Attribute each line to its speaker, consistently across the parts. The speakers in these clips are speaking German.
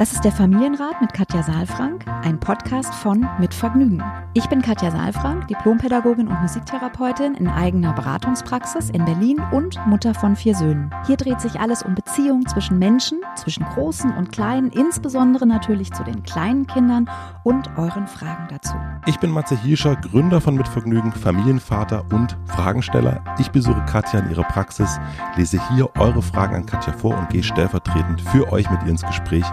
Speaker 1: Das ist der Familienrat mit Katja Saalfrank, ein Podcast von Mit Vergnügen. Ich bin Katja Saalfrank, Diplompädagogin und Musiktherapeutin in eigener Beratungspraxis in Berlin und Mutter von vier Söhnen. Hier dreht sich alles um Beziehungen zwischen Menschen, zwischen Großen und Kleinen, insbesondere natürlich zu den kleinen Kindern und euren Fragen dazu.
Speaker 2: Ich bin Matze Hirscher, Gründer von Mit Vergnügen, Familienvater und Fragensteller. Ich besuche Katja in ihrer Praxis, lese hier eure Fragen an Katja vor und gehe stellvertretend für euch mit ihr ins Gespräch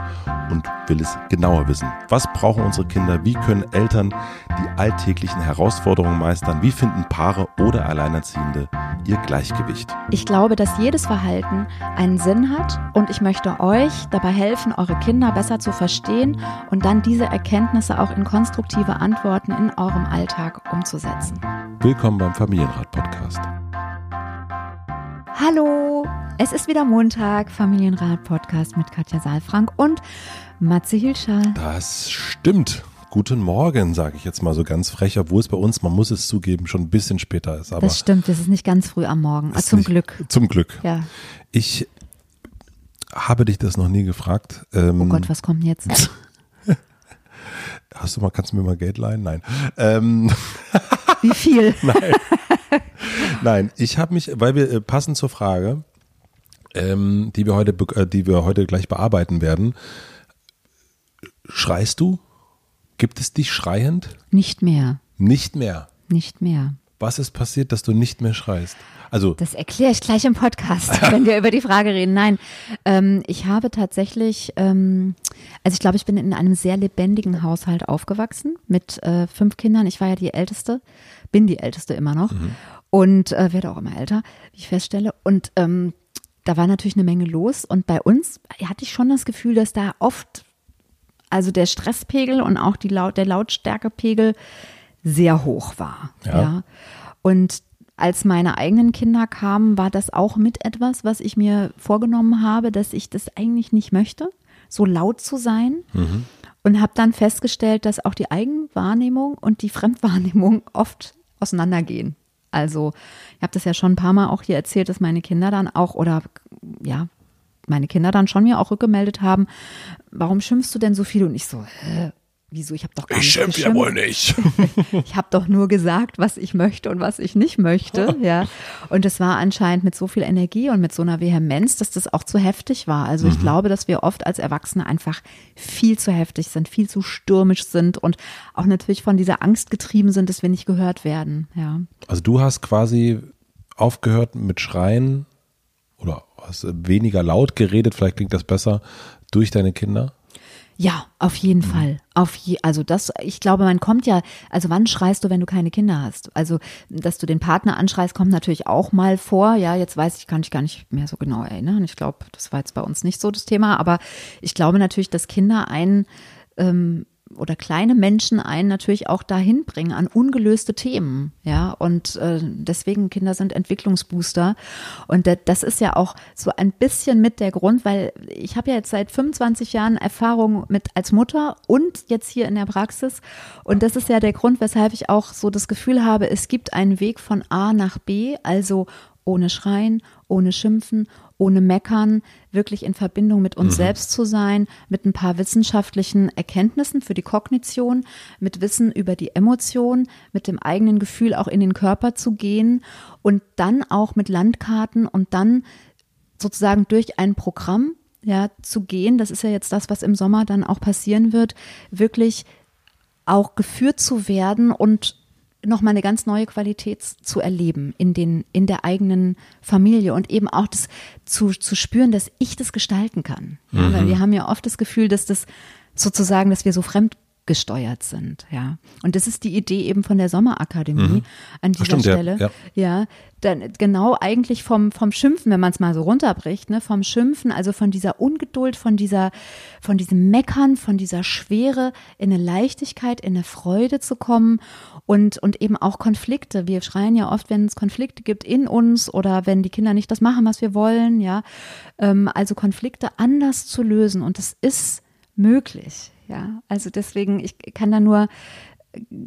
Speaker 2: und will es genauer wissen. Was brauchen unsere Kinder? Wie können Eltern die alltäglichen Herausforderungen meistern? Wie finden Paare oder Alleinerziehende ihr Gleichgewicht?
Speaker 1: Ich glaube, dass jedes Verhalten einen Sinn hat und ich möchte euch dabei helfen, eure Kinder besser zu verstehen und dann diese Erkenntnisse auch in konstruktive Antworten in eurem Alltag umzusetzen.
Speaker 2: Willkommen beim Familienrat Podcast.
Speaker 1: Hallo, es ist wieder Montag, Familienrat Podcast mit Katja Saalfrank und Matze Hilscher.
Speaker 2: Das stimmt. Guten Morgen, sage ich jetzt mal so ganz frech, obwohl es bei uns, man muss es zugeben, schon ein bisschen später ist. Aber
Speaker 1: das stimmt, es ist nicht ganz früh am Morgen. Ah, zum
Speaker 2: nicht,
Speaker 1: Glück.
Speaker 2: Zum Glück.
Speaker 1: Ja.
Speaker 2: Ich habe dich das noch nie gefragt. Ähm,
Speaker 1: Oh Gott, was kommt jetzt?
Speaker 2: Hast du mal, kannst du mir mal Geld leihen? Nein. Ähm,
Speaker 1: Wie viel?
Speaker 2: nein. Nein, ich habe mich, weil wir äh, passend zur Frage, ähm, die wir heute, äh, die wir heute gleich bearbeiten werden, schreist du? Gibt es dich schreiend?
Speaker 1: Nicht mehr,
Speaker 2: Nicht mehr.
Speaker 1: nicht mehr.
Speaker 2: Was ist passiert, dass du nicht mehr schreist? Also,
Speaker 1: Das erkläre ich gleich im Podcast, wenn wir über die Frage reden. Nein, ähm, ich habe tatsächlich, ähm, also ich glaube, ich bin in einem sehr lebendigen Haushalt aufgewachsen mit äh, fünf Kindern. Ich war ja die Älteste, bin die Älteste immer noch und äh, werde auch immer älter, wie ich feststelle. Und ähm, da war natürlich eine Menge los. Und bei uns hatte ich schon das Gefühl, dass da oft, also der Stresspegel und auch die Laut, der Lautstärkepegel sehr hoch war.
Speaker 2: Ja.
Speaker 1: ja. Und als meine eigenen Kinder kamen, war das auch mit etwas, was ich mir vorgenommen habe, dass ich das eigentlich nicht möchte, so laut zu sein. Und habe dann festgestellt, dass auch die Eigenwahrnehmung und die Fremdwahrnehmung oft auseinandergehen. Also, ich habe das ja schon ein paar Mal auch hier erzählt, dass meine Kinder dann auch, oder ja, meine Kinder dann schon mir auch rückgemeldet haben, warum schimpfst du denn so viel? Und ich so, hä, wieso? Ich habe doch gar
Speaker 2: ich
Speaker 1: nicht
Speaker 2: schimpf ja wohl nicht.
Speaker 1: Ich habe doch nur gesagt, was ich möchte und was ich nicht möchte, ja. Und es war anscheinend mit so viel Energie und mit so einer Vehemenz, dass das auch zu heftig war. Also ich glaube, dass wir oft als Erwachsene einfach viel zu heftig sind, viel zu stürmisch sind und auch natürlich von dieser Angst getrieben sind, dass wir nicht gehört werden, ja.
Speaker 2: Also du hast quasi aufgehört mit Schreien oder hast weniger laut geredet, vielleicht klingt das besser, durch deine Kinder.
Speaker 1: Ja, auf jeden Fall. Auf je, also das, ich glaube, man kommt ja, also wann schreist du, wenn du keine Kinder hast? Also, dass du den Partner anschreist, kommt natürlich auch mal vor. Ja, jetzt weiß ich, kann ich gar nicht mehr so genau erinnern. Ich glaube, das war jetzt bei uns nicht so das Thema, aber ich glaube natürlich, dass Kinder einen ähm, oder kleine Menschen einen natürlich auch dahin bringen an ungelöste Themen, ja. Und äh, deswegen Kinder sind Entwicklungsbooster. Und da- das ist ja auch so ein bisschen mit der Grund, weil ich habe ja jetzt seit 25 Jahren Erfahrung mit als Mutter und jetzt hier in der Praxis. Und das ist ja der Grund, weshalb ich auch so das Gefühl habe, es gibt einen Weg von A nach B, also ohne Schreien, ohne Schimpfen, ohne Meckern, wirklich in Verbindung mit uns selbst zu sein, mit ein paar wissenschaftlichen Erkenntnissen für die Kognition, mit Wissen über die Emotion, mit dem eigenen Gefühl auch in den Körper zu gehen und dann auch mit Landkarten und dann sozusagen durch ein Programm ja zu gehen, das ist ja jetzt das, was im Sommer dann auch passieren wird, wirklich auch geführt zu werden und nochmal eine ganz neue Qualität zu erleben in den, in der eigenen Familie und eben auch das zu, zu spüren, dass ich das gestalten kann. Ja, weil wir haben ja oft das Gefühl, dass das sozusagen, dass wir so fremdgesteuert sind, ja. Und das ist die Idee eben von der Sommerakademie an dieser
Speaker 2: stimmt, ja,
Speaker 1: Stelle.
Speaker 2: ja.
Speaker 1: Ja, dann genau eigentlich vom, vom Schimpfen, wenn man es mal so runterbricht, ne, vom Schimpfen, also von dieser Ungeduld, von dieser, von diesem Meckern, von dieser Schwere in eine Leichtigkeit, in eine Freude zu kommen und, und eben auch Konflikte. Wir schreien ja oft, wenn es Konflikte gibt in uns oder wenn die Kinder nicht das machen, was wir wollen, ja. Ähm, also Konflikte anders zu lösen und das ist möglich, ja. Also deswegen, ich kann da nur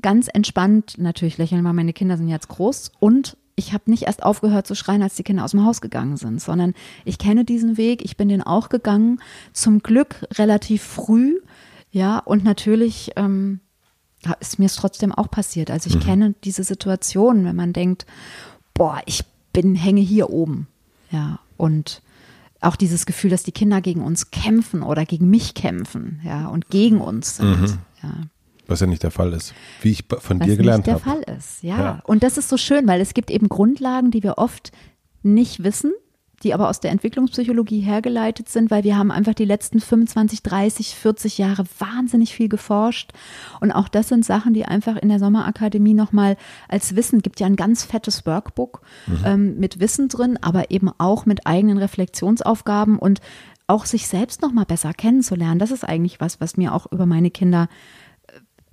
Speaker 1: ganz entspannt natürlich lächeln, weil meine Kinder sind jetzt groß und ich habe nicht erst aufgehört zu schreien, als die Kinder aus dem Haus gegangen sind, sondern ich kenne diesen Weg, ich bin den auch gegangen, zum Glück relativ früh, ja, und natürlich ähm, ist mir es trotzdem auch passiert. Also ich mhm. kenne diese Situation, wenn man denkt, boah, ich bin, hänge hier oben, ja, und auch dieses Gefühl, dass die Kinder gegen uns kämpfen oder gegen mich kämpfen, ja, und gegen uns sind, mhm. ja.
Speaker 2: Was ja nicht der Fall ist, wie ich von Was dir gelernt habe.
Speaker 1: Was nicht der hab. Fall ist, ja. ja. Und das ist so schön, weil es gibt eben Grundlagen, die wir oft nicht wissen, die aber aus der Entwicklungspsychologie hergeleitet sind, weil wir haben einfach die letzten 25, 30, 40 Jahre wahnsinnig viel geforscht. Und auch das sind Sachen, die einfach in der Sommerakademie nochmal als Wissen, gibt ja ein ganz fettes Workbook mhm. ähm, mit Wissen drin, aber eben auch mit eigenen Reflexionsaufgaben und auch sich selbst nochmal besser kennenzulernen. Das ist eigentlich was, was mir auch über meine Kinder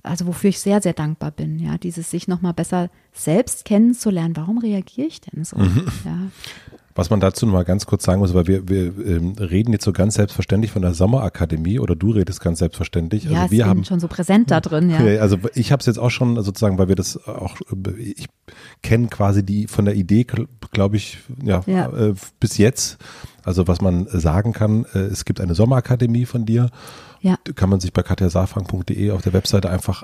Speaker 1: also wofür ich sehr, sehr dankbar bin, ja, dieses sich nochmal besser selbst kennenzulernen. Warum reagiere ich denn so? Mhm. Ja.
Speaker 2: Was man dazu noch mal ganz kurz sagen muss, weil wir, wir ähm, reden jetzt so ganz selbstverständlich von der Sommerakademie oder du redest ganz selbstverständlich.
Speaker 1: Ja, also wir haben schon so präsent da drin, ja.
Speaker 2: Also ich habe es jetzt auch schon sozusagen, weil wir das auch, ich kenne quasi die von der Idee, glaube ich, ja, ja. Äh, bis jetzt. Also was man sagen kann, äh, es gibt eine Sommerakademie von dir ja. Kann man sich bei katjasafang.de auf der Webseite einfach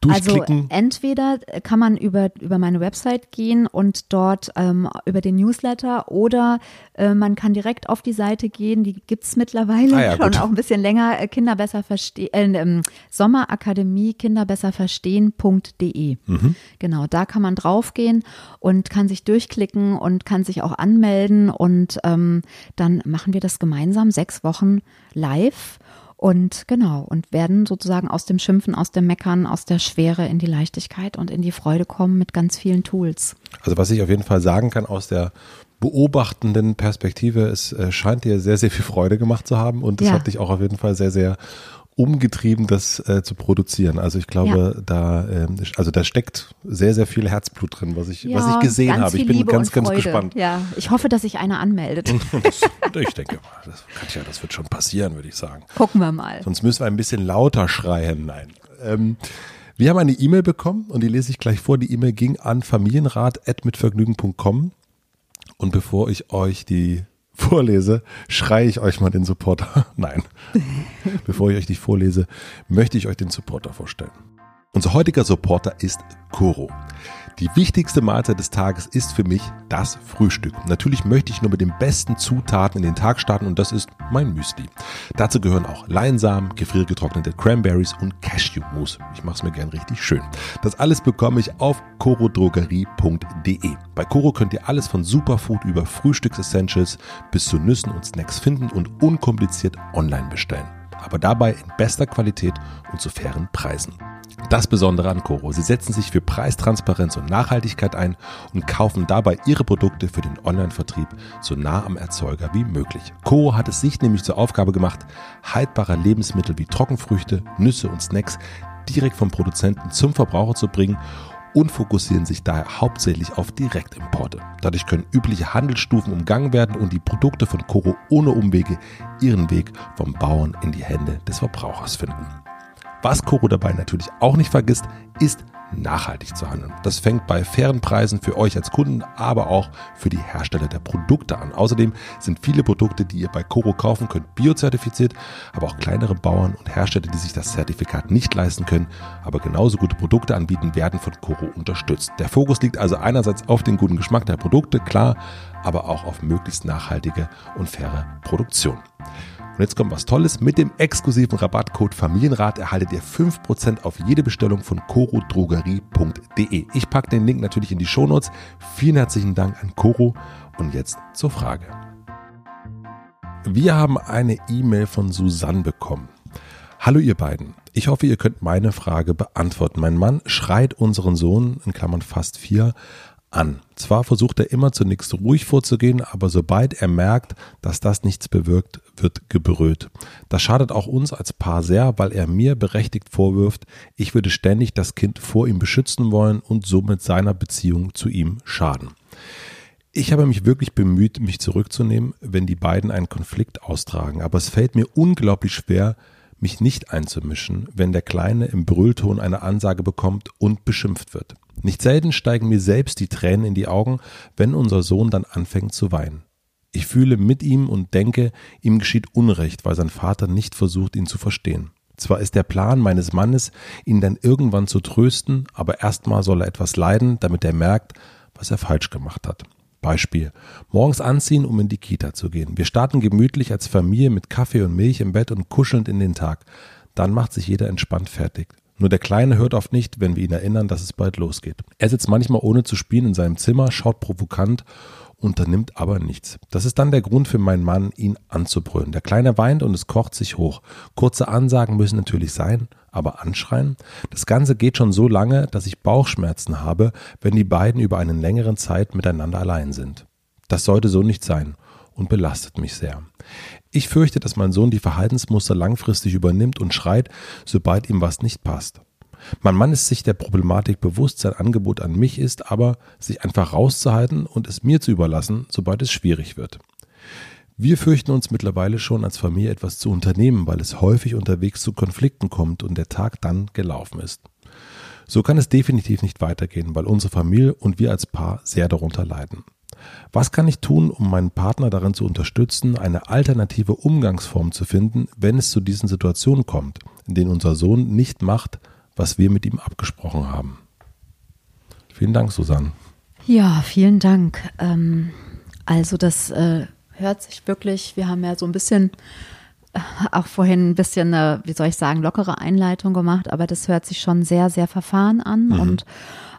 Speaker 2: durchklicken?
Speaker 1: Also entweder kann man über, über meine Website gehen und dort ähm, über den Newsletter oder äh, man kann direkt auf die Seite gehen, die gibt es mittlerweile ah ja, schon auch ein bisschen länger, äh, Kinder besser verstehen, äh, ähm, Sommerakademie kinderbesserverstehen.de. Mhm. Genau, da kann man draufgehen und kann sich durchklicken und kann sich auch anmelden und ähm, dann machen wir das gemeinsam sechs Wochen live und genau, und werden sozusagen aus dem Schimpfen, aus dem Meckern, aus der Schwere in die Leichtigkeit und in die Freude kommen mit ganz vielen Tools.
Speaker 2: Also was ich auf jeden Fall sagen kann aus der beobachtenden Perspektive, es äh, scheint dir sehr, sehr viel Freude gemacht zu haben und es ja. hat dich auch auf jeden Fall sehr, sehr umgetrieben, das äh, zu produzieren. Also ich glaube, ja. da, äh, also da steckt sehr, sehr viel Herzblut drin, was ich, ja, was ich gesehen habe. Ich bin Liebe ganz, ganz gespannt.
Speaker 1: Ja, ich hoffe, dass sich einer anmeldet.
Speaker 2: das, ich denke mal, das, Katja, das wird schon passieren, würde ich sagen.
Speaker 1: Gucken wir mal.
Speaker 2: Sonst müssen wir ein bisschen lauter schreien. Nein. Ähm, wir haben eine E-Mail bekommen und die lese ich gleich vor. Die E-Mail ging an familienrat.mitvergnügen.com. Und bevor ich euch die vorlese, schreie ich euch mal den Supporter. Nein. Bevor ich euch nicht vorlese, möchte ich euch den Supporter vorstellen. Unser heutiger Supporter ist Koro. Die wichtigste Mahlzeit des Tages ist für mich das Frühstück. Natürlich möchte ich nur mit den besten Zutaten in den Tag starten und das ist mein Müsli. Dazu gehören auch Leinsamen, gefriergetrocknete Cranberries und Cashewmus. Ich mache es mir gern richtig schön. Das alles bekomme ich auf corodrogerie.de. Bei Coro könnt ihr alles von Superfood über Frühstücksessentials bis zu Nüssen und Snacks finden und unkompliziert online bestellen. Aber dabei in bester Qualität und zu fairen Preisen. Das Besondere an Coro, sie setzen sich für Preistransparenz und Nachhaltigkeit ein und kaufen dabei ihre Produkte für den Online-Vertrieb so nah am Erzeuger wie möglich. Coro hat es sich nämlich zur Aufgabe gemacht, haltbare Lebensmittel wie Trockenfrüchte, Nüsse und Snacks direkt vom Produzenten zum Verbraucher zu bringen und fokussieren sich daher hauptsächlich auf Direktimporte. Dadurch können übliche Handelsstufen umgangen werden und die Produkte von Coro ohne Umwege ihren Weg vom Bauern in die Hände des Verbrauchers finden. Was Koro dabei natürlich auch nicht vergisst, ist nachhaltig zu handeln. Das fängt bei fairen Preisen für euch als Kunden, aber auch für die Hersteller der Produkte an. Außerdem sind viele Produkte, die ihr bei Koro kaufen könnt, biozertifiziert, aber auch kleinere Bauern und Hersteller, die sich das Zertifikat nicht leisten können, aber genauso gute Produkte anbieten, werden von Koro unterstützt. Der Fokus liegt also einerseits auf den guten Geschmack der Produkte, klar, aber auch auf möglichst nachhaltige und faire Produktion. Und jetzt kommt was Tolles. Mit dem exklusiven Rabattcode Familienrat erhaltet ihr 5% auf jede Bestellung von corodrogerie.de. Ich packe den Link natürlich in die Shownotes. Vielen herzlichen Dank an Coro. Und jetzt zur Frage. Wir haben eine E-Mail von Susanne bekommen. Hallo ihr beiden. Ich hoffe, ihr könnt meine Frage beantworten. Mein Mann schreit unseren Sohn, in Klammern fast vier, an. Zwar versucht er immer zunächst ruhig vorzugehen, aber sobald er merkt, dass das nichts bewirkt, wird gebrüllt. Das schadet auch uns als Paar sehr, weil er mir berechtigt vorwirft, ich würde ständig das Kind vor ihm beschützen wollen und somit seiner Beziehung zu ihm schaden. Ich habe mich wirklich bemüht, mich zurückzunehmen, wenn die beiden einen Konflikt austragen, aber es fällt mir unglaublich schwer, mich nicht einzumischen, wenn der Kleine im Brüllton eine Ansage bekommt und beschimpft wird. Nicht selten steigen mir selbst die Tränen in die Augen, wenn unser Sohn dann anfängt zu weinen. Ich fühle mit ihm und denke, ihm geschieht Unrecht, weil sein Vater nicht versucht, ihn zu verstehen. Zwar ist der Plan meines Mannes, ihn dann irgendwann zu trösten, aber erstmal soll er etwas leiden, damit er merkt, was er falsch gemacht hat. Beispiel. Morgens anziehen, um in die Kita zu gehen. Wir starten gemütlich als Familie mit Kaffee und Milch im Bett und kuschelnd in den Tag. Dann macht sich jeder entspannt fertig. Nur der Kleine hört oft nicht, wenn wir ihn erinnern, dass es bald losgeht. Er sitzt manchmal ohne zu spielen in seinem Zimmer, schaut provokant unternimmt aber nichts. Das ist dann der Grund für meinen Mann, ihn anzubrüllen. Der Kleine weint und es kocht sich hoch. Kurze Ansagen müssen natürlich sein, aber anschreien? Das Ganze geht schon so lange, dass ich Bauchschmerzen habe, wenn die beiden über einen längeren Zeit miteinander allein sind. Das sollte so nicht sein und belastet mich sehr. Ich fürchte, dass mein Sohn die Verhaltensmuster langfristig übernimmt und schreit, sobald ihm was nicht passt. Mein Mann ist sich der Problematik bewusst, sein Angebot an mich ist aber, sich einfach rauszuhalten und es mir zu überlassen, sobald es schwierig wird. Wir fürchten uns mittlerweile schon als Familie etwas zu unternehmen, weil es häufig unterwegs zu Konflikten kommt und der Tag dann gelaufen ist. So kann es definitiv nicht weitergehen, weil unsere Familie und wir als Paar sehr darunter leiden. Was kann ich tun, um meinen Partner darin zu unterstützen, eine alternative Umgangsform zu finden, wenn es zu diesen Situationen kommt, in denen unser Sohn nicht macht, was wir mit ihm abgesprochen haben. Vielen Dank, Susanne.
Speaker 1: Ja, vielen Dank. Ähm, also das äh, hört sich wirklich, wir haben ja so ein bisschen äh, auch vorhin ein bisschen eine, wie soll ich sagen, lockere Einleitung gemacht, aber das hört sich schon sehr, sehr verfahren an mhm. und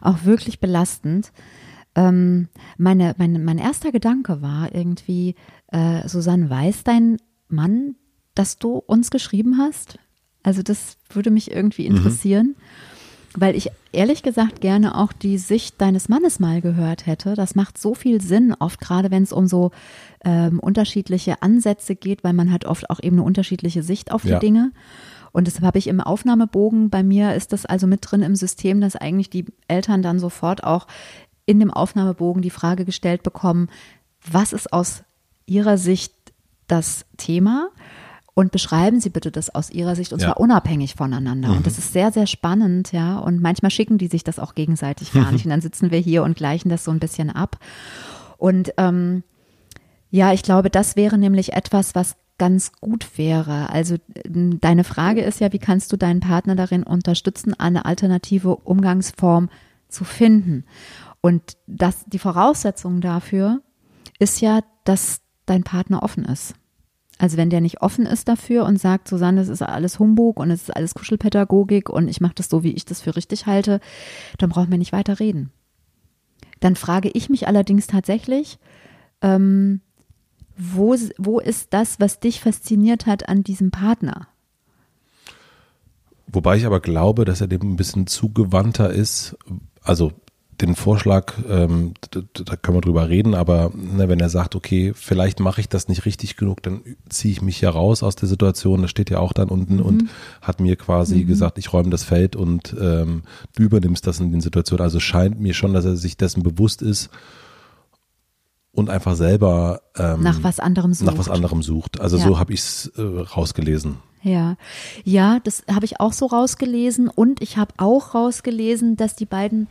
Speaker 1: auch wirklich belastend. Ähm, meine, meine, mein erster Gedanke war irgendwie, äh, Susanne, weiß dein Mann, dass du uns geschrieben hast? Also das würde mich irgendwie mhm. interessieren, mhm. weil ich ehrlich gesagt gerne auch die Sicht deines Mannes mal gehört hätte. Das macht so viel Sinn, oft gerade wenn es um so ähm, unterschiedliche Ansätze geht, weil man hat oft auch eben eine unterschiedliche Sicht auf die ja. Dinge. Und das habe ich im Aufnahmebogen. Bei mir ist das also mit drin im System, dass eigentlich die Eltern dann sofort auch in dem Aufnahmebogen die Frage gestellt bekommen, was ist aus ihrer Sicht das Thema? Und beschreiben Sie bitte das aus Ihrer Sicht und ja. zwar unabhängig voneinander. Mhm. Und das ist sehr, sehr spannend, ja. Und manchmal schicken die sich das auch gegenseitig gar nicht. Und dann sitzen wir hier und gleichen das so ein bisschen ab. Und ähm, ja, ich glaube, das wäre nämlich etwas, was ganz gut wäre. Also deine Frage ist ja, wie kannst du deinen Partner darin unterstützen, eine alternative Umgangsform zu finden? Und das, die Voraussetzung dafür ist ja, dass dein Partner offen ist. Also wenn der nicht offen ist dafür und sagt, Susanne, das ist alles Humbug und es ist alles Kuschelpädagogik und ich mache das so, wie ich das für richtig halte, dann brauchen wir nicht weiter reden. Dann frage ich mich allerdings tatsächlich, ähm, wo, wo ist das, was dich fasziniert hat an diesem Partner?
Speaker 2: Wobei ich aber glaube, dass er dem ein bisschen zugewandter ist. Also den Vorschlag, ähm, da, da können wir drüber reden, aber ne, wenn er sagt, okay, vielleicht mache ich das nicht richtig genug, dann ziehe ich mich ja raus aus der Situation. Das steht ja auch dann unten mhm. und hat mir quasi mhm. gesagt, ich räume das Feld und ähm, du übernimmst das in den Situationen. Also scheint mir schon, dass er sich dessen bewusst ist und einfach selber
Speaker 1: ähm, nach was anderem sucht.
Speaker 2: Nach was anderem sucht. Also ja. so habe ich es äh, rausgelesen.
Speaker 1: Ja, ja, das habe ich auch so rausgelesen und ich habe auch rausgelesen, dass die beiden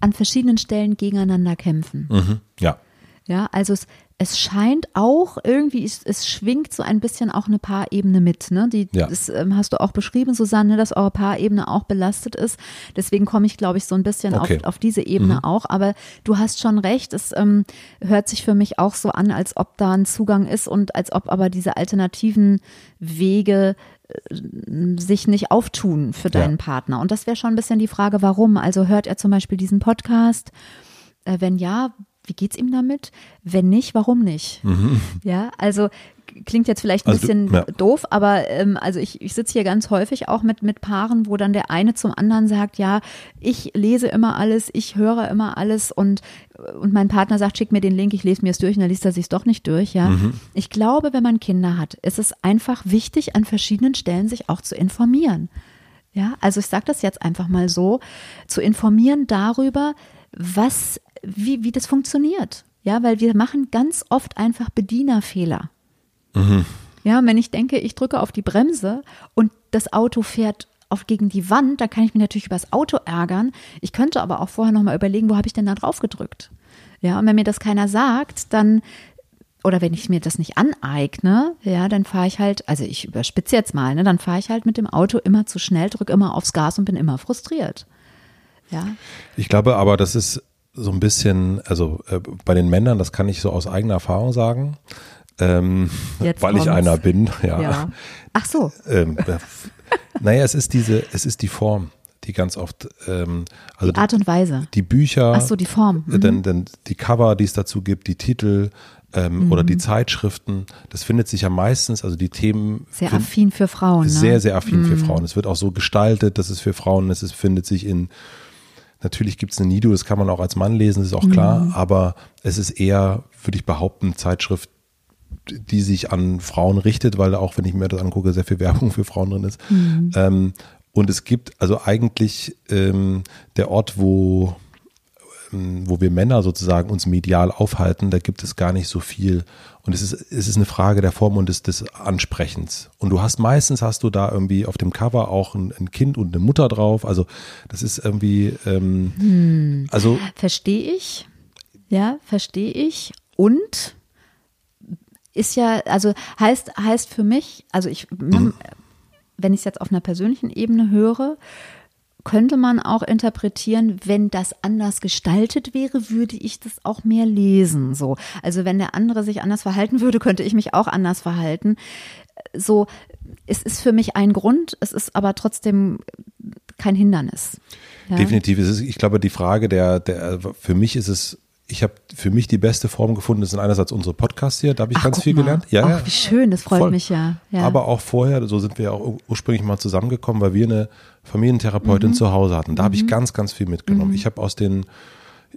Speaker 1: an verschiedenen Stellen gegeneinander kämpfen.
Speaker 2: Mhm, ja.
Speaker 1: Ja, also es, es scheint auch irgendwie, es, es schwingt so ein bisschen auch eine Paarebene mit. Ne? Die, ja. Das ähm, hast du auch beschrieben, Susanne, dass eure Paarebene auch belastet ist. Deswegen komme ich, glaube ich, so ein bisschen okay. auf, auf diese Ebene mhm. auch. Aber du hast schon recht, es ähm, hört sich für mich auch so an, als ob da ein Zugang ist und als ob aber diese alternativen Wege sich nicht auftun für deinen ja. Partner. Und das wäre schon ein bisschen die Frage, warum. Also hört er zum Beispiel diesen Podcast? Äh, wenn ja, wie geht's ihm damit? Wenn nicht, warum nicht? Mhm. Ja, also klingt jetzt vielleicht ein also bisschen ja. doof, aber ähm, also ich, ich sitze hier ganz häufig auch mit, mit Paaren, wo dann der eine zum anderen sagt, ja, ich lese immer alles, ich höre immer alles und, und mein Partner sagt, schick mir den Link, ich lese mir es durch und dann liest er sich doch nicht durch, ja. Mhm. Ich glaube, wenn man Kinder hat, ist es einfach wichtig, an verschiedenen Stellen sich auch zu informieren. Ja, also ich sage das jetzt einfach mal so, zu informieren darüber, was, wie, wie das funktioniert. Ja, weil wir machen ganz oft einfach Bedienerfehler.
Speaker 2: Mhm.
Speaker 1: Ja, wenn ich denke, ich drücke auf die Bremse und das Auto fährt auf gegen die Wand, da kann ich mich natürlich über das Auto ärgern. Ich könnte aber auch vorher nochmal überlegen, wo habe ich denn da drauf gedrückt? Ja, und wenn mir das keiner sagt, dann oder wenn ich mir das nicht aneigne, ja, dann fahre ich halt, also ich überspitze jetzt mal, ne, dann fahre ich halt mit dem Auto immer zu schnell, drücke immer aufs Gas und bin immer frustriert. Ja.
Speaker 2: Ich glaube aber, das ist so ein bisschen, also äh, bei den Männern, das kann ich so aus eigener Erfahrung sagen, ähm, weil kommt's. ich einer bin. Ja. ja.
Speaker 1: Ach so.
Speaker 2: Ähm, äh, naja, es ist diese, es ist die Form die ganz oft, ähm, also
Speaker 1: die Art und Weise,
Speaker 2: die Bücher,
Speaker 1: ach so die Form,
Speaker 2: mhm. dann, dann die Cover, die es dazu gibt, die Titel, ähm, mhm. oder die Zeitschriften. Das findet sich ja meistens, also die Themen.
Speaker 1: Sehr affin für Frauen. Ne?
Speaker 2: Sehr, sehr affin mhm. für Frauen. Es wird auch so gestaltet, dass es für Frauen ist. Es findet sich in, natürlich gibt es eine Nido, das kann man auch als Mann lesen, das ist auch klar, mhm. aber es ist eher, würde ich behaupten, Zeitschrift, die sich an Frauen richtet, weil auch, wenn ich mir das angucke, sehr viel Werbung für Frauen drin ist. Mhm. Ähm, und es gibt also eigentlich ähm, der Ort, wo ähm, wo wir Männer sozusagen uns medial aufhalten, da gibt es gar nicht so viel. Und es ist, es ist eine Frage der Form und des, des Ansprechens. Und du hast meistens hast du da irgendwie auf dem Cover auch ein, ein Kind und eine Mutter drauf. Also das ist irgendwie, ähm, hm. also
Speaker 1: verstehe ich, ja, verstehe ich. Und ist ja, also heißt heißt für mich, also ich, mhm. wenn ich es jetzt auf einer persönlichen Ebene höre, könnte man auch interpretieren, wenn das anders gestaltet wäre, würde ich das auch mehr lesen. So, also wenn der andere sich anders verhalten würde, könnte ich mich auch anders verhalten. So, es ist für mich ein Grund, es ist aber trotzdem kein Hindernis.
Speaker 2: Ja? Definitiv. Es ist, ich glaube, die Frage der, der, für mich ist es ich habe für mich die beste Form gefunden, das sind einerseits unsere Podcasts hier, da habe ich Ach, ganz viel mal. gelernt.
Speaker 1: Ja, Ach, wie schön, das freut voll. mich ja. ja.
Speaker 2: Aber auch vorher, so sind wir ja auch ursprünglich mal zusammengekommen, weil wir eine Familientherapeutin mhm. zu Hause hatten. Da mhm. habe ich ganz, ganz viel mitgenommen. Mhm. Ich habe aus den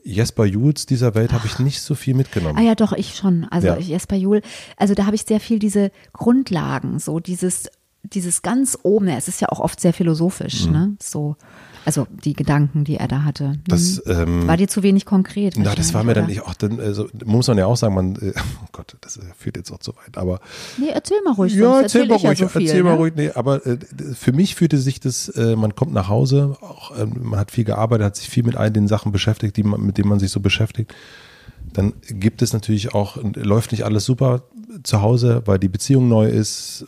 Speaker 2: Jesper Jules dieser Welt habe ich nicht so viel mitgenommen.
Speaker 1: Ah ja, doch, ich schon. Also ja. Jesper Juhl, also da habe ich sehr viel diese Grundlagen, so dieses, dieses ganz oben, es ist ja auch oft sehr philosophisch, mhm. ne? So also die Gedanken, die er da hatte.
Speaker 2: Das, mhm. ähm,
Speaker 1: war dir zu wenig konkret?
Speaker 2: Na, das war mir oder? dann nicht, auch dann, also, muss man ja auch sagen, man, äh, oh Gott, das äh, führt jetzt auch zu weit, aber.
Speaker 1: Nee, erzähl mal ruhig.
Speaker 2: Ja, erzähl, mal ruhig, ja so viel, erzähl ne? mal ruhig, nee, aber äh, für mich fühlte sich das, äh, man kommt nach Hause, auch, äh, man hat viel gearbeitet, hat sich viel mit all den Sachen beschäftigt, die man, mit denen man sich so beschäftigt. Dann gibt es natürlich auch, läuft nicht alles super zu Hause, weil die Beziehung neu ist,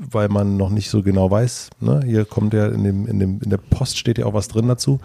Speaker 2: weil man noch nicht so genau weiß. Ne? Hier kommt ja in, dem, in, dem, in der Post steht ja auch was drin dazu.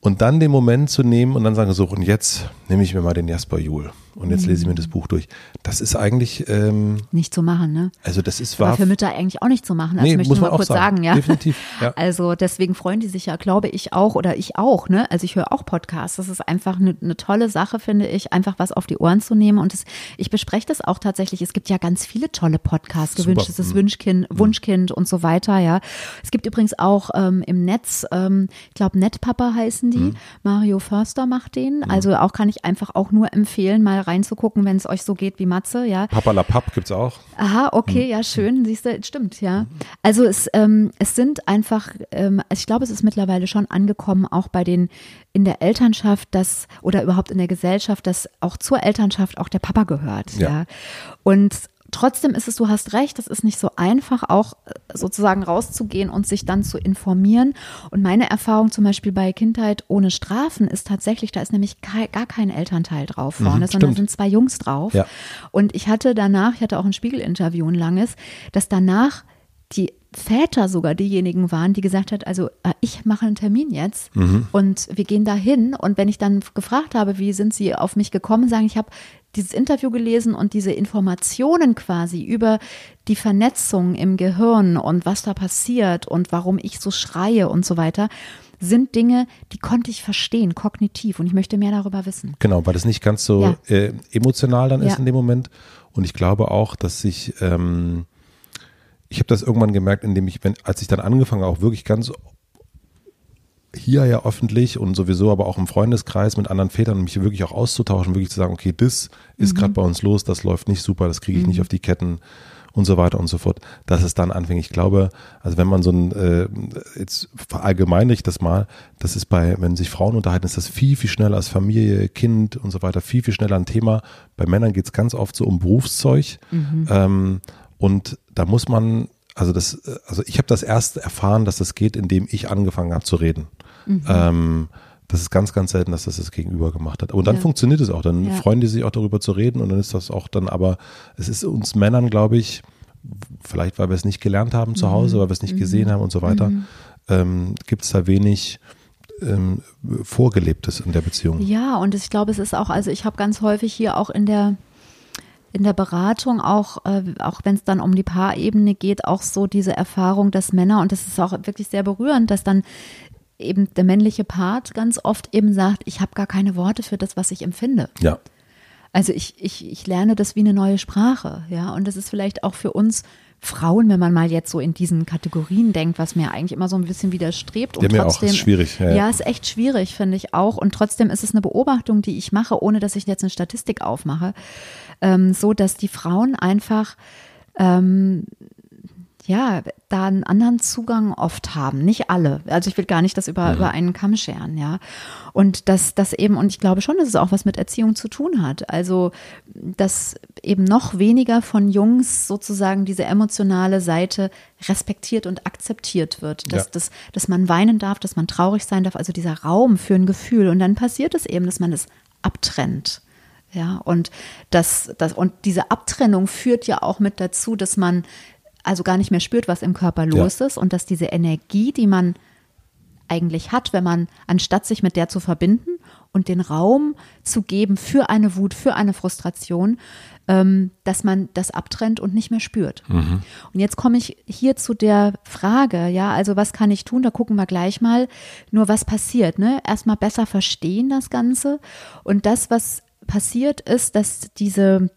Speaker 2: Und dann den Moment zu nehmen und dann sagen, so, und jetzt nehme ich mir mal den Jasper Juhl und jetzt lese ich mir das Buch durch. Das ist eigentlich ähm,
Speaker 1: nicht zu machen, ne?
Speaker 2: Also das ist wahr.
Speaker 1: für Mütter eigentlich auch nicht zu machen. Das nee, möchte ich mal kurz sagen. sagen, ja. Definitiv. Ja. Also deswegen freuen die sich ja, glaube ich auch oder ich auch, ne? Also ich höre auch Podcasts. Das ist einfach eine, eine tolle Sache, finde ich, einfach was auf die Ohren zu nehmen. Und das, ich bespreche das auch tatsächlich. Es gibt ja ganz viele tolle Podcasts, gewünschtes mhm. Wunschkind, mhm. Wunschkind und so weiter, ja. Es gibt übrigens auch ähm, im Netz, ähm, ich glaube, Netpapa heißen die. Mhm. Mario Förster macht den. Mhm. Also auch kann ich einfach auch nur empfehlen, mal reinzugucken, wenn es euch so geht wie Matze, ja.
Speaker 2: Papa la Papp gibt's auch.
Speaker 1: Aha, okay, hm. ja, schön, siehst du, stimmt, ja. Also es, ähm, es sind einfach, ähm, ich glaube, es ist mittlerweile schon angekommen, auch bei den in der Elternschaft, dass oder überhaupt in der Gesellschaft, dass auch zur Elternschaft auch der Papa gehört, ja. ja. Und trotzdem ist es, du hast recht, es ist nicht so einfach, auch äh, sozusagen rauszugehen und sich dann zu informieren. Und meine Erfahrung zum Beispiel bei Kindheit ohne Strafen ist tatsächlich, da ist nämlich gar kein Elternteil drauf vorne, mhm, sondern sind zwei Jungs drauf. Ja. Und ich hatte danach, ich hatte auch ein Spiegel-Interview, ein langes, dass danach die Väter sogar diejenigen waren, die gesagt hat, also äh, ich mache einen Termin jetzt mhm. und wir gehen da hin. Und wenn ich dann gefragt habe, wie sind sie auf mich gekommen, sagen, ich habe dieses Interview gelesen und diese Informationen quasi über die Vernetzung im Gehirn und was da passiert und warum ich so schreie und so weiter, sind Dinge, die konnte ich verstehen, kognitiv. Und ich möchte mehr darüber wissen.
Speaker 2: Genau, weil das nicht ganz so ja. äh, emotional dann ist ja. in dem Moment. Und ich glaube auch, dass sich, ähm, ich habe das irgendwann gemerkt, indem ich, wenn, als ich dann angefangen auch wirklich ganz hier ja öffentlich und sowieso aber auch im Freundeskreis mit anderen Vätern mich wirklich auch auszutauschen, wirklich zu sagen, okay, das ist mhm. gerade bei uns los, das läuft nicht super, das kriege ich mhm. nicht auf die Ketten und so weiter und so fort, dass es dann anfängt. Ich glaube, also wenn man so ein, äh, jetzt verallgemeinere ich das mal, das ist bei, wenn sich Frauen unterhalten, ist das viel, viel schneller als Familie, Kind und so weiter, viel, viel schneller ein Thema. Bei Männern geht es ganz oft so um Berufszeug. Mhm. Ähm, Und da muss man, also das, also ich habe das erst erfahren, dass das geht, indem ich angefangen habe zu reden.
Speaker 1: Mhm.
Speaker 2: Ähm, das ist ganz, ganz selten, dass das das Gegenüber gemacht hat. Und dann
Speaker 1: Ja.
Speaker 2: funktioniert es auch. Dann
Speaker 1: Ja.
Speaker 2: freuen die sich auch darüber zu reden und dann ist das auch dann, aber es ist uns Männern, glaube ich, vielleicht weil wir es nicht gelernt haben zu Hause, weil wir es nicht gesehen haben und so weiter, ähm, gibt es da wenig ähm, Vorgelebtes in der Beziehung.
Speaker 1: Ja, und ich glaube, es ist auch, also ich habe ganz häufig hier auch in der in der Beratung auch, äh, auch wenn es dann um die Paarebene geht, auch so diese Erfahrung, dass Männer, und das ist auch wirklich sehr berührend, dass dann eben der männliche Part ganz oft eben sagt, ich habe gar keine Worte für das, was ich empfinde.
Speaker 2: Ja.
Speaker 1: Also ich, ich, ich lerne das wie eine neue Sprache, ja. Und das ist vielleicht auch für uns Frauen, wenn man mal jetzt so in diesen Kategorien denkt, was mir eigentlich immer so ein bisschen widerstrebt. Und
Speaker 2: Ja, mir auch.
Speaker 1: trotzdem,
Speaker 2: Ist schwierig, ja,
Speaker 1: Ja,
Speaker 2: ja.
Speaker 1: ist echt schwierig, finde ich auch. Und trotzdem ist es eine Beobachtung, die ich mache, ohne dass ich jetzt eine Statistik aufmache, ähm, so dass die Frauen einfach ähm, ja, da einen anderen Zugang oft haben. Nicht alle. Also ich will gar nicht das über, über einen Kamm scheren, ja. Und dass das eben, und ich glaube schon, dass es auch was mit Erziehung zu tun hat. Also, dass eben noch weniger von Jungs sozusagen diese emotionale Seite respektiert und akzeptiert wird. Dass,
Speaker 2: Ja.
Speaker 1: dass, dass man weinen darf, dass man traurig sein darf, also dieser Raum für ein Gefühl. Und dann passiert es eben, dass man es abtrennt. Ja, und das, das, und diese Abtrennung führt ja auch mit dazu, dass man also gar nicht mehr spürt, was im Körper los ist und dass diese Energie, die man eigentlich hat, wenn man, anstatt sich mit der zu verbinden und den Raum zu geben für eine Wut, für eine Frustration, ähm, dass man das abtrennt und nicht mehr spürt. Und jetzt komme ich hier zu der Frage, ja, also was kann ich tun? Da gucken wir gleich mal. Nur was passiert, ne? Erstmal besser verstehen das Ganze. Und das, was passiert, ist, dass diese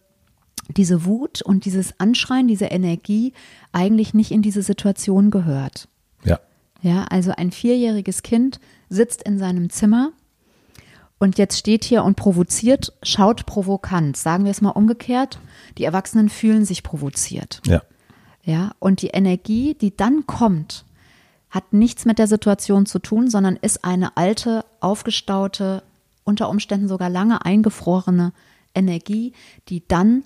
Speaker 1: diese Wut und dieses Anschreien, diese Energie eigentlich nicht in diese Situation gehört.
Speaker 2: Ja.
Speaker 1: Ja, also ein vierjähriges Kind sitzt in seinem Zimmer und jetzt steht hier und provoziert, schaut provokant. Sagen wir es mal umgekehrt. Die Erwachsenen fühlen sich provoziert.
Speaker 2: Ja.
Speaker 1: Ja, und die Energie, die dann kommt, hat nichts mit der Situation zu tun, sondern ist eine alte, aufgestaute, unter Umständen sogar lange eingefrorene Energie, die dann